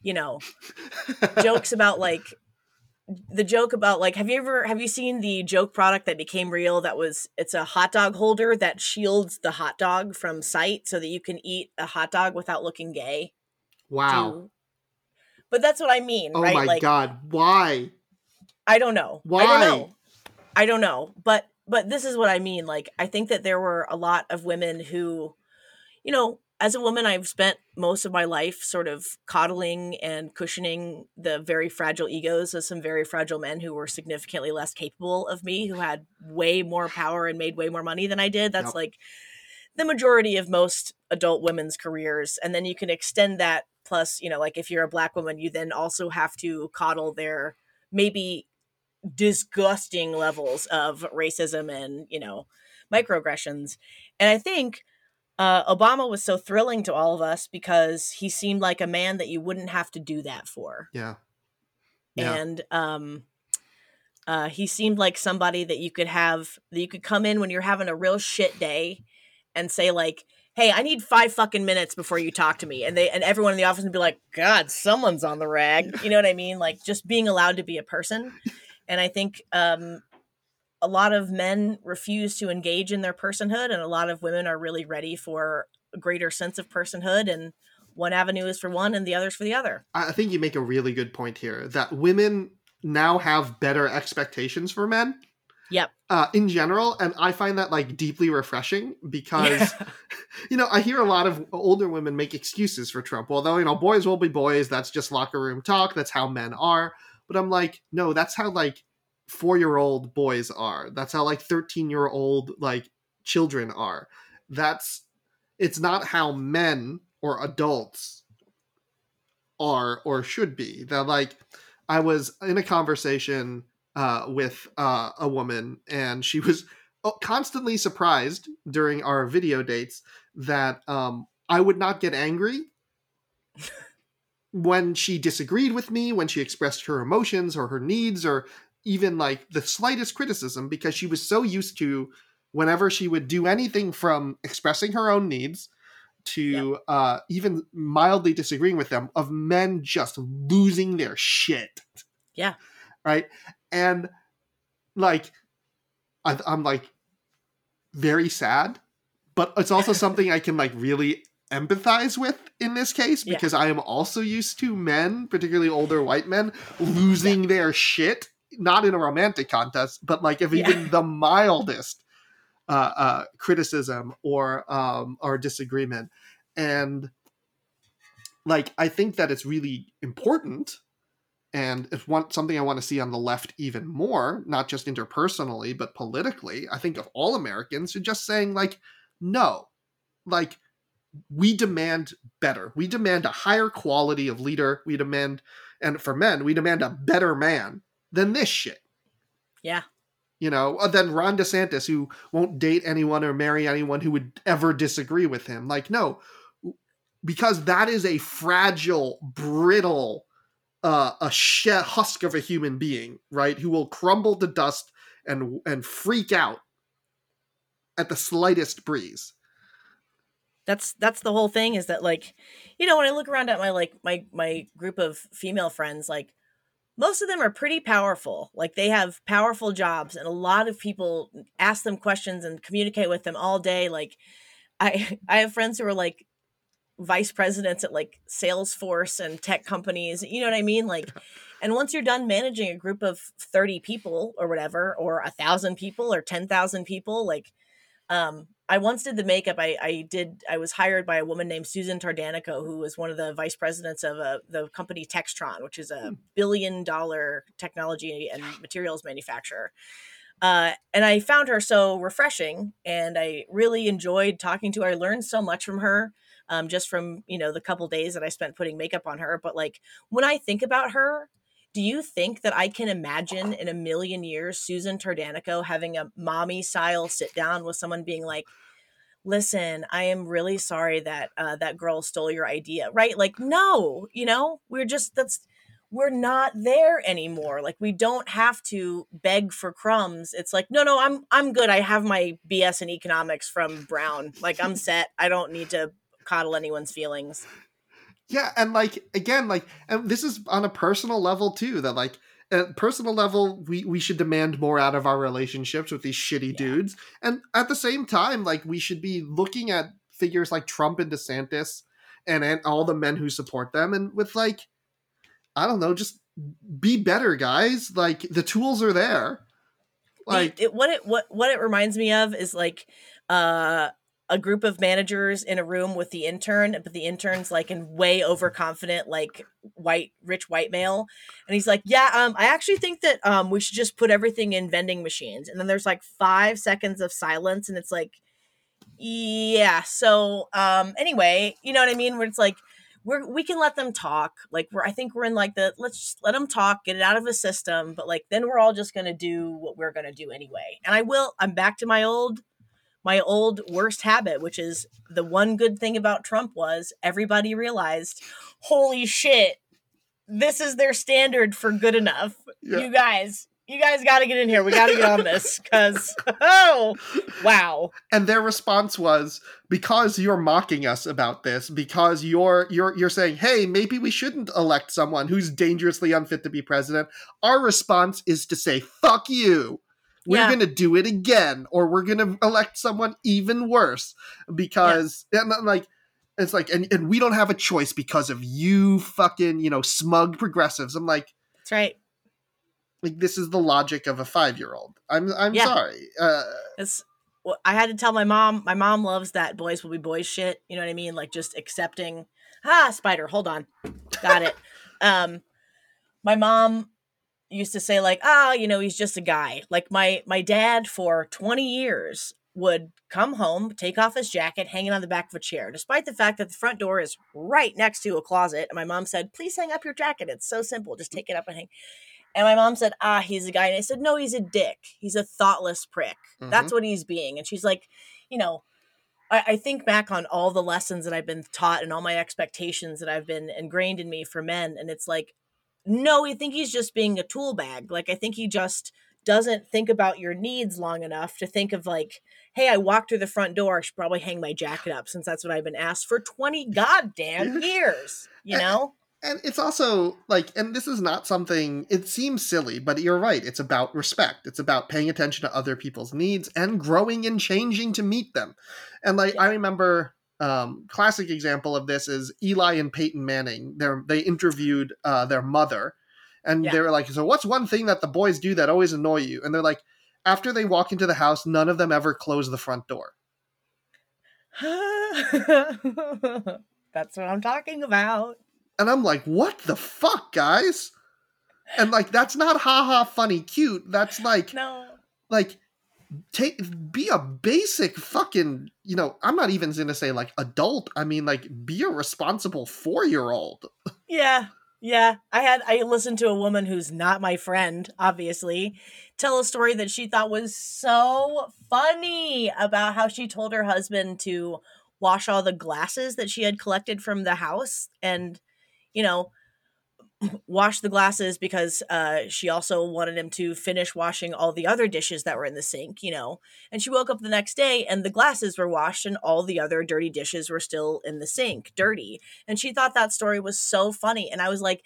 [SPEAKER 2] you know jokes about like the joke about like have you ever have you seen the joke product that became real that was it's a hot dog holder that shields the hot dog from sight so that you can eat a hot dog without looking gay
[SPEAKER 1] Wow.
[SPEAKER 2] But that's what i mean
[SPEAKER 1] Oh
[SPEAKER 2] right
[SPEAKER 1] my
[SPEAKER 2] like
[SPEAKER 1] God. Why?
[SPEAKER 2] I don't know.
[SPEAKER 1] Why?
[SPEAKER 2] I don't know. I don't know. But but this is what I mean. Like I think that there were a lot of women who, you know, as a woman, I've spent most of my life sort of coddling and cushioning the very fragile egos of some very fragile men who were significantly less capable of me, who had way more power and made way more money than I did. That's
[SPEAKER 1] Yep.
[SPEAKER 2] like the majority of most adult women's careers. And then you can extend that plus, you know, like if you're a black woman, you then also have to coddle their maybe disgusting levels of racism and, you know, microaggressions. And I think uh, Obama was so thrilling to all of us because he seemed like a man that you wouldn't have to do that for.
[SPEAKER 1] Yeah. Yeah.
[SPEAKER 2] And um, uh, he seemed like somebody that you could have, that you could come in when you're having a real shit day and say, like, hey, I need five fucking minutes before you talk to me. And they, and everyone in the office would be like, God, someone's on the rag. You know what I mean? Like just being allowed to be a person. And I think um, a lot of men refuse to engage in their personhood, and a lot of women are really ready for a greater sense of personhood. And one avenue is for one, and the other's for the other.
[SPEAKER 1] I think you make a really good point here that women now have better expectations for men
[SPEAKER 2] Yep.
[SPEAKER 1] uh, in general, and I find that like deeply refreshing because you know I hear a lot of older women make excuses for Trump. Although you know boys will be boys, that's just locker room talk. That's how men are. But I'm like, no, that's how like four year old boys are. That's how like thirteen year old like children are. That's it's not how men or adults are or should be. That like I was in a conversation uh, with uh, a woman, and she was uh, constantly surprised during our video dates that um, I would not get angry when she disagreed with me, when she expressed her emotions or her needs, or even like the slightest criticism, because she was so used to whenever she would do anything from expressing her own needs to uh, even mildly disagreeing with them, of men just losing their shit.
[SPEAKER 2] Yeah.
[SPEAKER 1] Right. And like, I, I'm like very sad, but it's also something I can like really empathize with in this case
[SPEAKER 2] Yeah.
[SPEAKER 1] because I am also used to men, particularly older white men, losing their shit, not in a romantic contest, but like if
[SPEAKER 2] Yeah.
[SPEAKER 1] even the mildest uh, uh, criticism or um, or disagreement, and like I think that it's really important, and it's one something I want to see on the left even more, not just interpersonally but politically. I think of all Americans who just saying like, no, like we demand better. We demand a higher quality of leader. We demand, and for men, we demand a better man than this shit
[SPEAKER 2] Yeah.
[SPEAKER 1] you know, uh, than Ron DeSantis, who won't date anyone or marry anyone who would ever disagree with him. Like, no, because that is a fragile, brittle, uh, a she- husk of a human being, right? Who will crumble to dust and and freak out at the slightest breeze.
[SPEAKER 2] That's that's the whole thing is that like you know when i look around at my like my my group of female friends like most of them are pretty powerful. Like they have powerful jobs and a lot of people ask them questions and communicate with them all day. Like i i have friends who are like vice presidents at like salesforce and tech companies you know what i mean? Like and once you're done managing a group of 30 people or whatever or a thousand people or 10,000 people like um I once did the makeup. I, I did. I was hired by a woman named Susan Tardanico, who was one of the vice presidents of uh, the company Textron, which is a billion dollar technology and materials manufacturer. Uh, and I found her so refreshing, and I really enjoyed talking to her. I learned so much from her, um, just from you know the couple days that I spent putting makeup on her. But like when I think about her, do you think that I can imagine in a million years Susan Tardanico having a mommy style sit down with someone being like, listen, I am really sorry that uh, that girl stole your idea, right? Like, no, you know, we're just, that's, we're not there anymore. Like, we don't have to beg for crumbs. It's like, no, no, I'm, I'm good. I have my BS in economics from Brown. Like, I'm set. I don't need to coddle anyone's feelings.
[SPEAKER 1] Yeah, and like again, like and this is on a personal level too. That like at personal level, we we should demand more out of our relationships with these shitty
[SPEAKER 2] Yeah.
[SPEAKER 1] dudes, and at the same time, like we should be looking at figures like Trump and DeSantis, and and all the men who support them, and with like, I don't know, just be better, guys. Like the tools are there.
[SPEAKER 2] Like the, it, what it what what it reminds me of is like uh a group of managers in a room with the intern, but the intern's like in way overconfident, like white, rich white male. And he's like, Yeah, um, I actually think that um we should just put everything in vending machines. And then there's like five seconds of silence, and it's like, Yeah, so um anyway, you know what I mean? Where it's like we're we can let them talk. Like we're I think we're in like the let's just let them talk, get it out of the system, but like then we're all just gonna do what we're gonna do anyway. And I will, I'm back to my old my old worst habit, which is the one good thing about Trump was everybody realized, holy shit, this is their standard for good enough. Yeah. You guys, you guys got to get in here. We got to get on this because, oh, wow.
[SPEAKER 1] And their response was because you're mocking us about this, because you're you're you're saying, hey, maybe we shouldn't elect someone who's dangerously unfit to be president. Our response is to say, fuck you we're yeah. going to do it again or we're going to elect someone even worse because yeah. and like it's like and, and we don't have a choice because of you fucking you know smug progressives. I'm like
[SPEAKER 2] that's right.
[SPEAKER 1] Like this is the logic of a five year old i'm i'm yeah. sorry. Uh
[SPEAKER 2] it's well, i had to tell my mom my mom loves that boys will be boys shit you know what i mean? Like just accepting ah spider hold on. Got it. Um my mom used to say like ah you know he's just a guy like my my dad for 20 years would come home take off his jacket hanging on the back of a chair despite the fact that the front door is right next to a closet and my mom said please hang up your jacket it's so simple just take it up and hang and my mom said ah he's a guy and i said no he's a dick he's a thoughtless prick mm-hmm. that's what he's being and she's like you know I, I think back on all the lessons that I've been taught and all my expectations that I've been ingrained in me for men. And it's like, no, I think he's just being a tool bag. Like I think he just doesn't think about your needs long enough to think of like, hey, I walked through the front door. I should probably hang my jacket up since that's what I've been asked for 20 goddamn years, you know?
[SPEAKER 1] And it's also like, and this is not something, it seems silly, but you're right. It's about respect. It's about paying attention to other people's needs and growing and changing to meet them. And like, yeah. I remember um, classic example of this is Eli and Peyton Manning. They're, they interviewed uh, their mother, and yeah. they were like, "So what's one thing that the boys do that always annoy you?" And they're like, after they walk into the house, none of them ever close the front door.
[SPEAKER 2] That's what I'm talking about.
[SPEAKER 1] And I'm like, what the fuck, guys? And like, that's not haha funny cute. That's like,
[SPEAKER 2] no,
[SPEAKER 1] like take be a basic fucking you know i'm not even gonna say like adult. I mean like be a responsible four year old
[SPEAKER 2] yeah yeah. I had i listened to a woman who's not my friend obviously tell a story that she thought was so funny about how she told her husband to wash all the glasses that she had collected from the house. And you know wash the glasses because uh, she also wanted him to finish washing all the other dishes that were in the sink, you know. And she woke up the next day and the glasses were washed and all the other dirty dishes were still in the sink, dirty. And she thought that story was so funny. And I was like,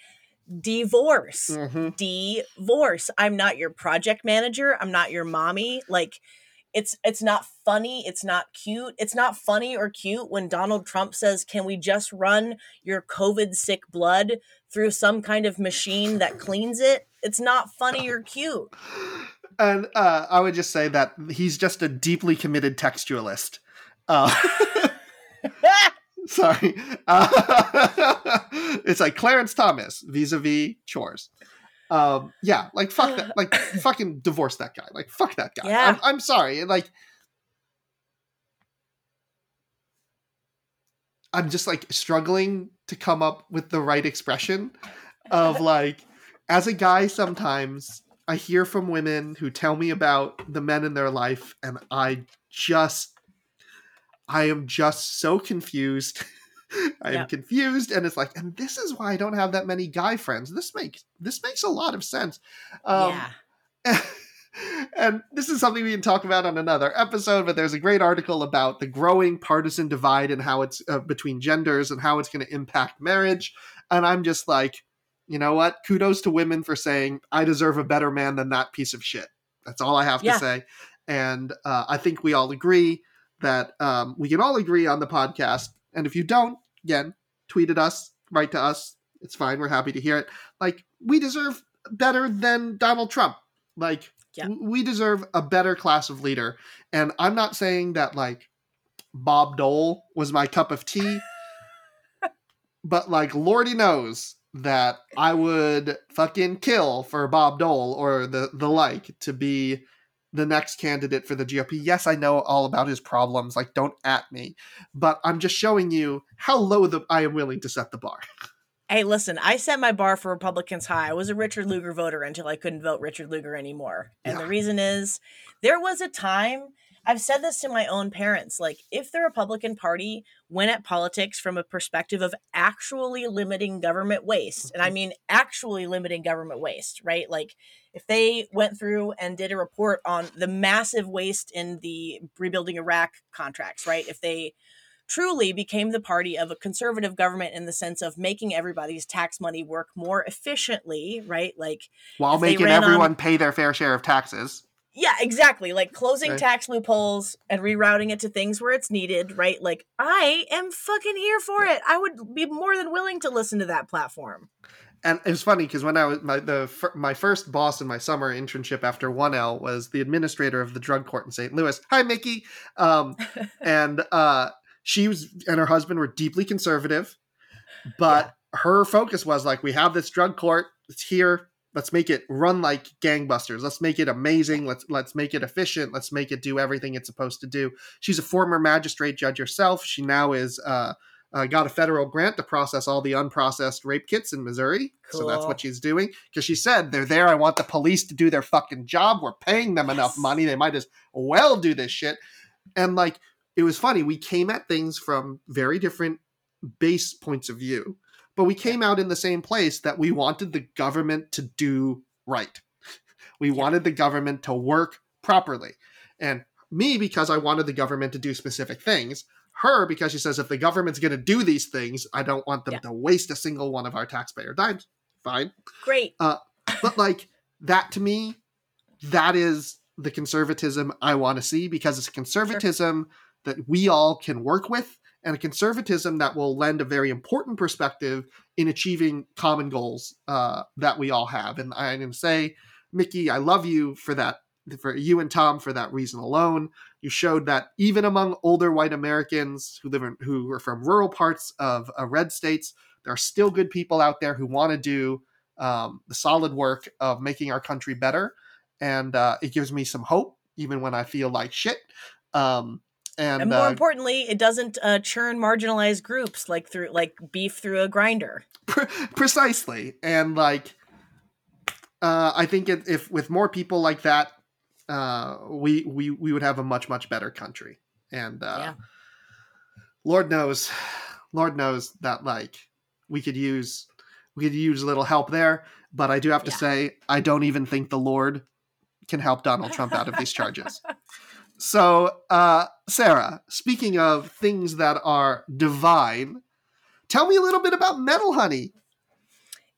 [SPEAKER 2] divorce, mm-hmm. divorce. I'm not your project manager. I'm not your mommy. Like, it's it's not funny it's not cute. It's not funny or cute when donald trump says can we just run your covid sick blood through some kind of machine that cleans it? It's not funny or cute.
[SPEAKER 1] And uh, i would just say that he's just a deeply committed textualist. Uh, sorry. Uh, it's like clarence thomas vis-a-vis chores um, yeah, like fuck that, like fucking divorce that guy. Like fuck that guy. Yeah. I'm, I'm sorry. Like, I'm just like struggling to come up with the right expression of like, as a guy, sometimes I hear from women who tell me about the men in their life, and I just, I am just so confused. I am confused, and it's like, and this is why I don't have that many guy friends. This makes this makes a lot of sense. Um, yeah. And, this is something we can talk about on another episode. But there's a great article about the growing partisan divide and how it's uh, between genders and how it's going to impact marriage. And I'm just like, you know what? Kudos to women for saying I deserve a better man than that piece of shit. That's all I have yeah. to say. And uh, I think we all agree that um, we can all agree on the podcast. And if you don't, again, tweet at us, write to us. It's fine. We're happy to hear it. Like, we deserve better than Donald Trump. Like
[SPEAKER 2] Yeah.
[SPEAKER 1] we deserve a better class of leader. And I'm not saying that like Bob Dole was my cup of tea, but like Lordy knows that I would fucking kill for Bob Dole or the the like to be the next candidate for the GOP. Yes, I know all about his problems. Like, don't at me, but I'm just showing you how low the I am willing to set the bar.
[SPEAKER 2] Hey, listen, I set my bar for Republicans high. I was a Richard Lugar voter until I couldn't vote Richard Lugar anymore. And
[SPEAKER 1] Yeah.
[SPEAKER 2] the reason is there was a time, I've said this to my own parents, like if the Republican Party went at politics from a perspective of actually limiting government waste, and I mm-hmm. mean actually limiting government waste, right? Like if they went through and did a report on the massive waste in the rebuilding Iraq contracts, right? If they truly became the party of a conservative government in the sense of making everybody's tax money work more efficiently, right? Like,
[SPEAKER 1] While making
[SPEAKER 2] ran on-
[SPEAKER 1] everyone pay their fair share of taxes.
[SPEAKER 2] Yeah, exactly. Like closing
[SPEAKER 1] Right.
[SPEAKER 2] tax loopholes and rerouting it to things where it's needed, right? Like, I am fucking here for it. I would be more than willing to listen to that platform.
[SPEAKER 1] and it was funny because when I was my the my first boss in my summer internship after one L was the administrator of the drug court in St. Louis. Hi, Mickey. Um, and uh, she was and her husband were deeply conservative, but her focus was like, we have this drug court. It's here. Let's make it run like gangbusters. Let's make it amazing. Let's let's make it efficient. Let's make it do everything it's supposed to do. She's a former magistrate judge herself. She now is. Uh, uh, got a federal grant to process all the unprocessed rape kits in Missouri. So that's what she's doing. Because she said, they're there. I want the police to do their fucking job. We're paying them enough money. They might as well do this shit. And like, it was funny. We came at things from very different base points of view, but we came out in the same place that we wanted the government to do right. We
[SPEAKER 2] Yeah.
[SPEAKER 1] wanted the government to work properly. And me, because I wanted the government to do specific things. Her, because she says if the government's going to do these things, I don't want them
[SPEAKER 2] Yeah.
[SPEAKER 1] to waste a single one of our taxpayer dimes. Fine
[SPEAKER 2] Great.
[SPEAKER 1] Uh, but like that to me that is the conservatism i want to see because it's a conservatism that we all can work with and a conservatism that will lend a very important perspective in achieving common goals uh, that we all have. And i'm going to say mickey i love you for that for you and tom for that reason alone. You showed that even among older white americans who live in who are from rural parts of uh, red states there are still good people out there who want to do um, the solid work of making our country better, and uh, it gives me some hope even when I feel like shit. Um, and
[SPEAKER 2] And, more
[SPEAKER 1] uh,
[SPEAKER 2] importantly, it doesn't uh, churn marginalized groups like through like beef through a grinder.
[SPEAKER 1] pre- precisely, and like uh, I think it, if with more people like that, uh, we we we would have a much much better country. And uh,
[SPEAKER 2] Yeah.
[SPEAKER 1] Lord knows, Lord knows that like we could use we could use a little help there. But I do have to
[SPEAKER 2] Yeah.
[SPEAKER 1] say, I don't even think the Lord can help Donald Trump out of these charges. So, uh, Sarah, speaking of things that are divine, tell me a little bit about Metal Honey.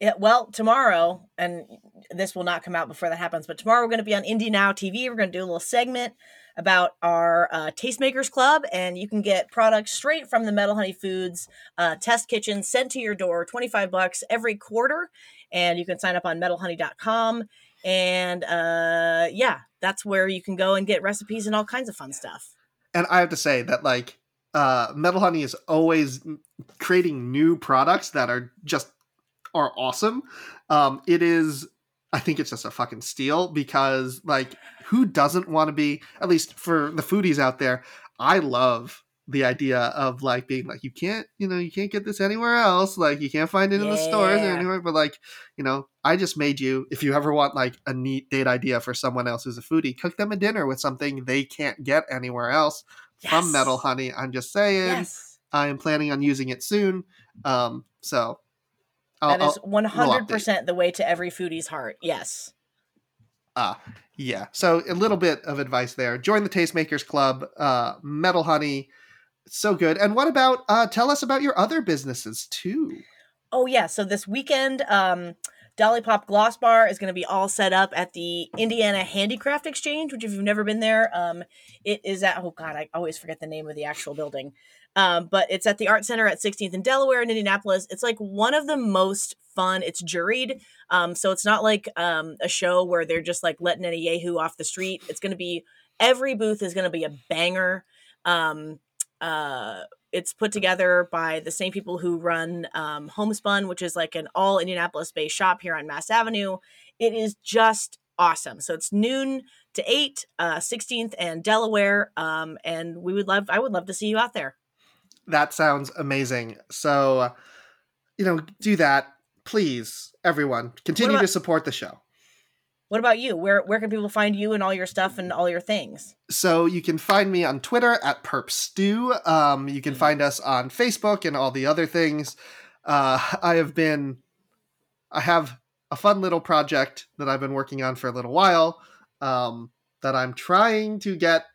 [SPEAKER 2] Yeah, well, tomorrow, and this will not come out before that happens, but tomorrow we're going to be on Indy Now TV. We're going to do a little segment about our uh, Tastemakers Club, and you can get products straight from the Metal Honey Foods uh, test kitchen sent to your door, 25 bucks every quarter. And you can sign up on metalhoney.com. And uh, yeah, that's where you can go and get recipes and all kinds of fun stuff.
[SPEAKER 1] And I have to say that, like, uh, Metal Honey is always creating new products that are just are awesome. Um, it is, I think it's just a fucking steal because, like, who doesn't want to be? At least for the foodies out there, I love the idea of like being like you can't you know you can't get this anywhere else like you can't find it in the stores or anywhere but like you know i just made you if you ever want like a neat date idea for someone else who's a foodie cook them a dinner with something they can't get anywhere else from metal honey i'm just saying
[SPEAKER 2] Yes.
[SPEAKER 1] i am planning on using it soon um so I'll,
[SPEAKER 2] That is
[SPEAKER 1] I'll-
[SPEAKER 2] 100% the way to every foodie's heart. Yes.
[SPEAKER 1] Ah, yeah. So a little bit of advice there. Join the Tastemakers Club. Uh, Metal Honey, so good. And what about? Uh, tell us about your other businesses too.
[SPEAKER 2] Oh yeah, so this weekend, um, Dolly Pop Gloss Bar is going to be all set up at the Indiana Handicraft Exchange, which if you've never been there, um, it is at oh god, I always forget the name of the actual building. Um, but it's at the Art Center at 16th and Delaware in Indianapolis. It's like one of the most fun. It's juried, um, so it's not like um, a show where they're just like letting any yahoo off the street. It's going to be every booth is going to be a banger. Um, uh, it's put together by the same people who run um, Homespun, which is like an all Indianapolis based shop here on Mass Avenue. It is just awesome. So it's noon to eight, uh, 16th and Delaware. Um, and we would love, I would love to see you out there.
[SPEAKER 1] That sounds amazing. So, you know, do that, please, everyone. Continue
[SPEAKER 2] about-
[SPEAKER 1] to support the show.
[SPEAKER 2] What about you? Where where can people find you and all your stuff and all your things?
[SPEAKER 1] So you can find me on Twitter at perpstew. Um, you can find us on Facebook and all the other things. Uh, I have been, I have a fun little project that I've been working on for a little while um, that I'm trying to get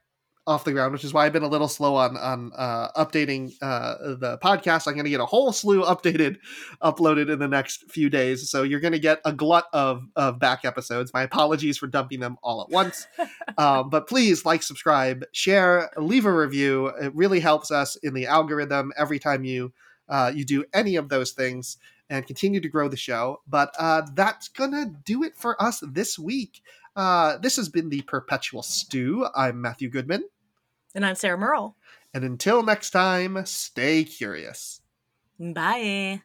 [SPEAKER 1] off the ground, which is why I've been a little slow on on uh, updating uh, the podcast. I'm going to get a whole slew updated, uploaded in the next few days. So you're going to get a glut of of back episodes. My apologies for dumping them all at once. um, but please like, subscribe, share, leave a review. It really helps us in the algorithm every time you uh, you do any of those things and continue to grow the show. But uh, that's gonna do it for us this week. Uh, this has been the Perpetual Stew. I'm Matthew Goodman.
[SPEAKER 2] And I'm Sarah Merle.
[SPEAKER 1] And until next time, stay curious.
[SPEAKER 2] Bye.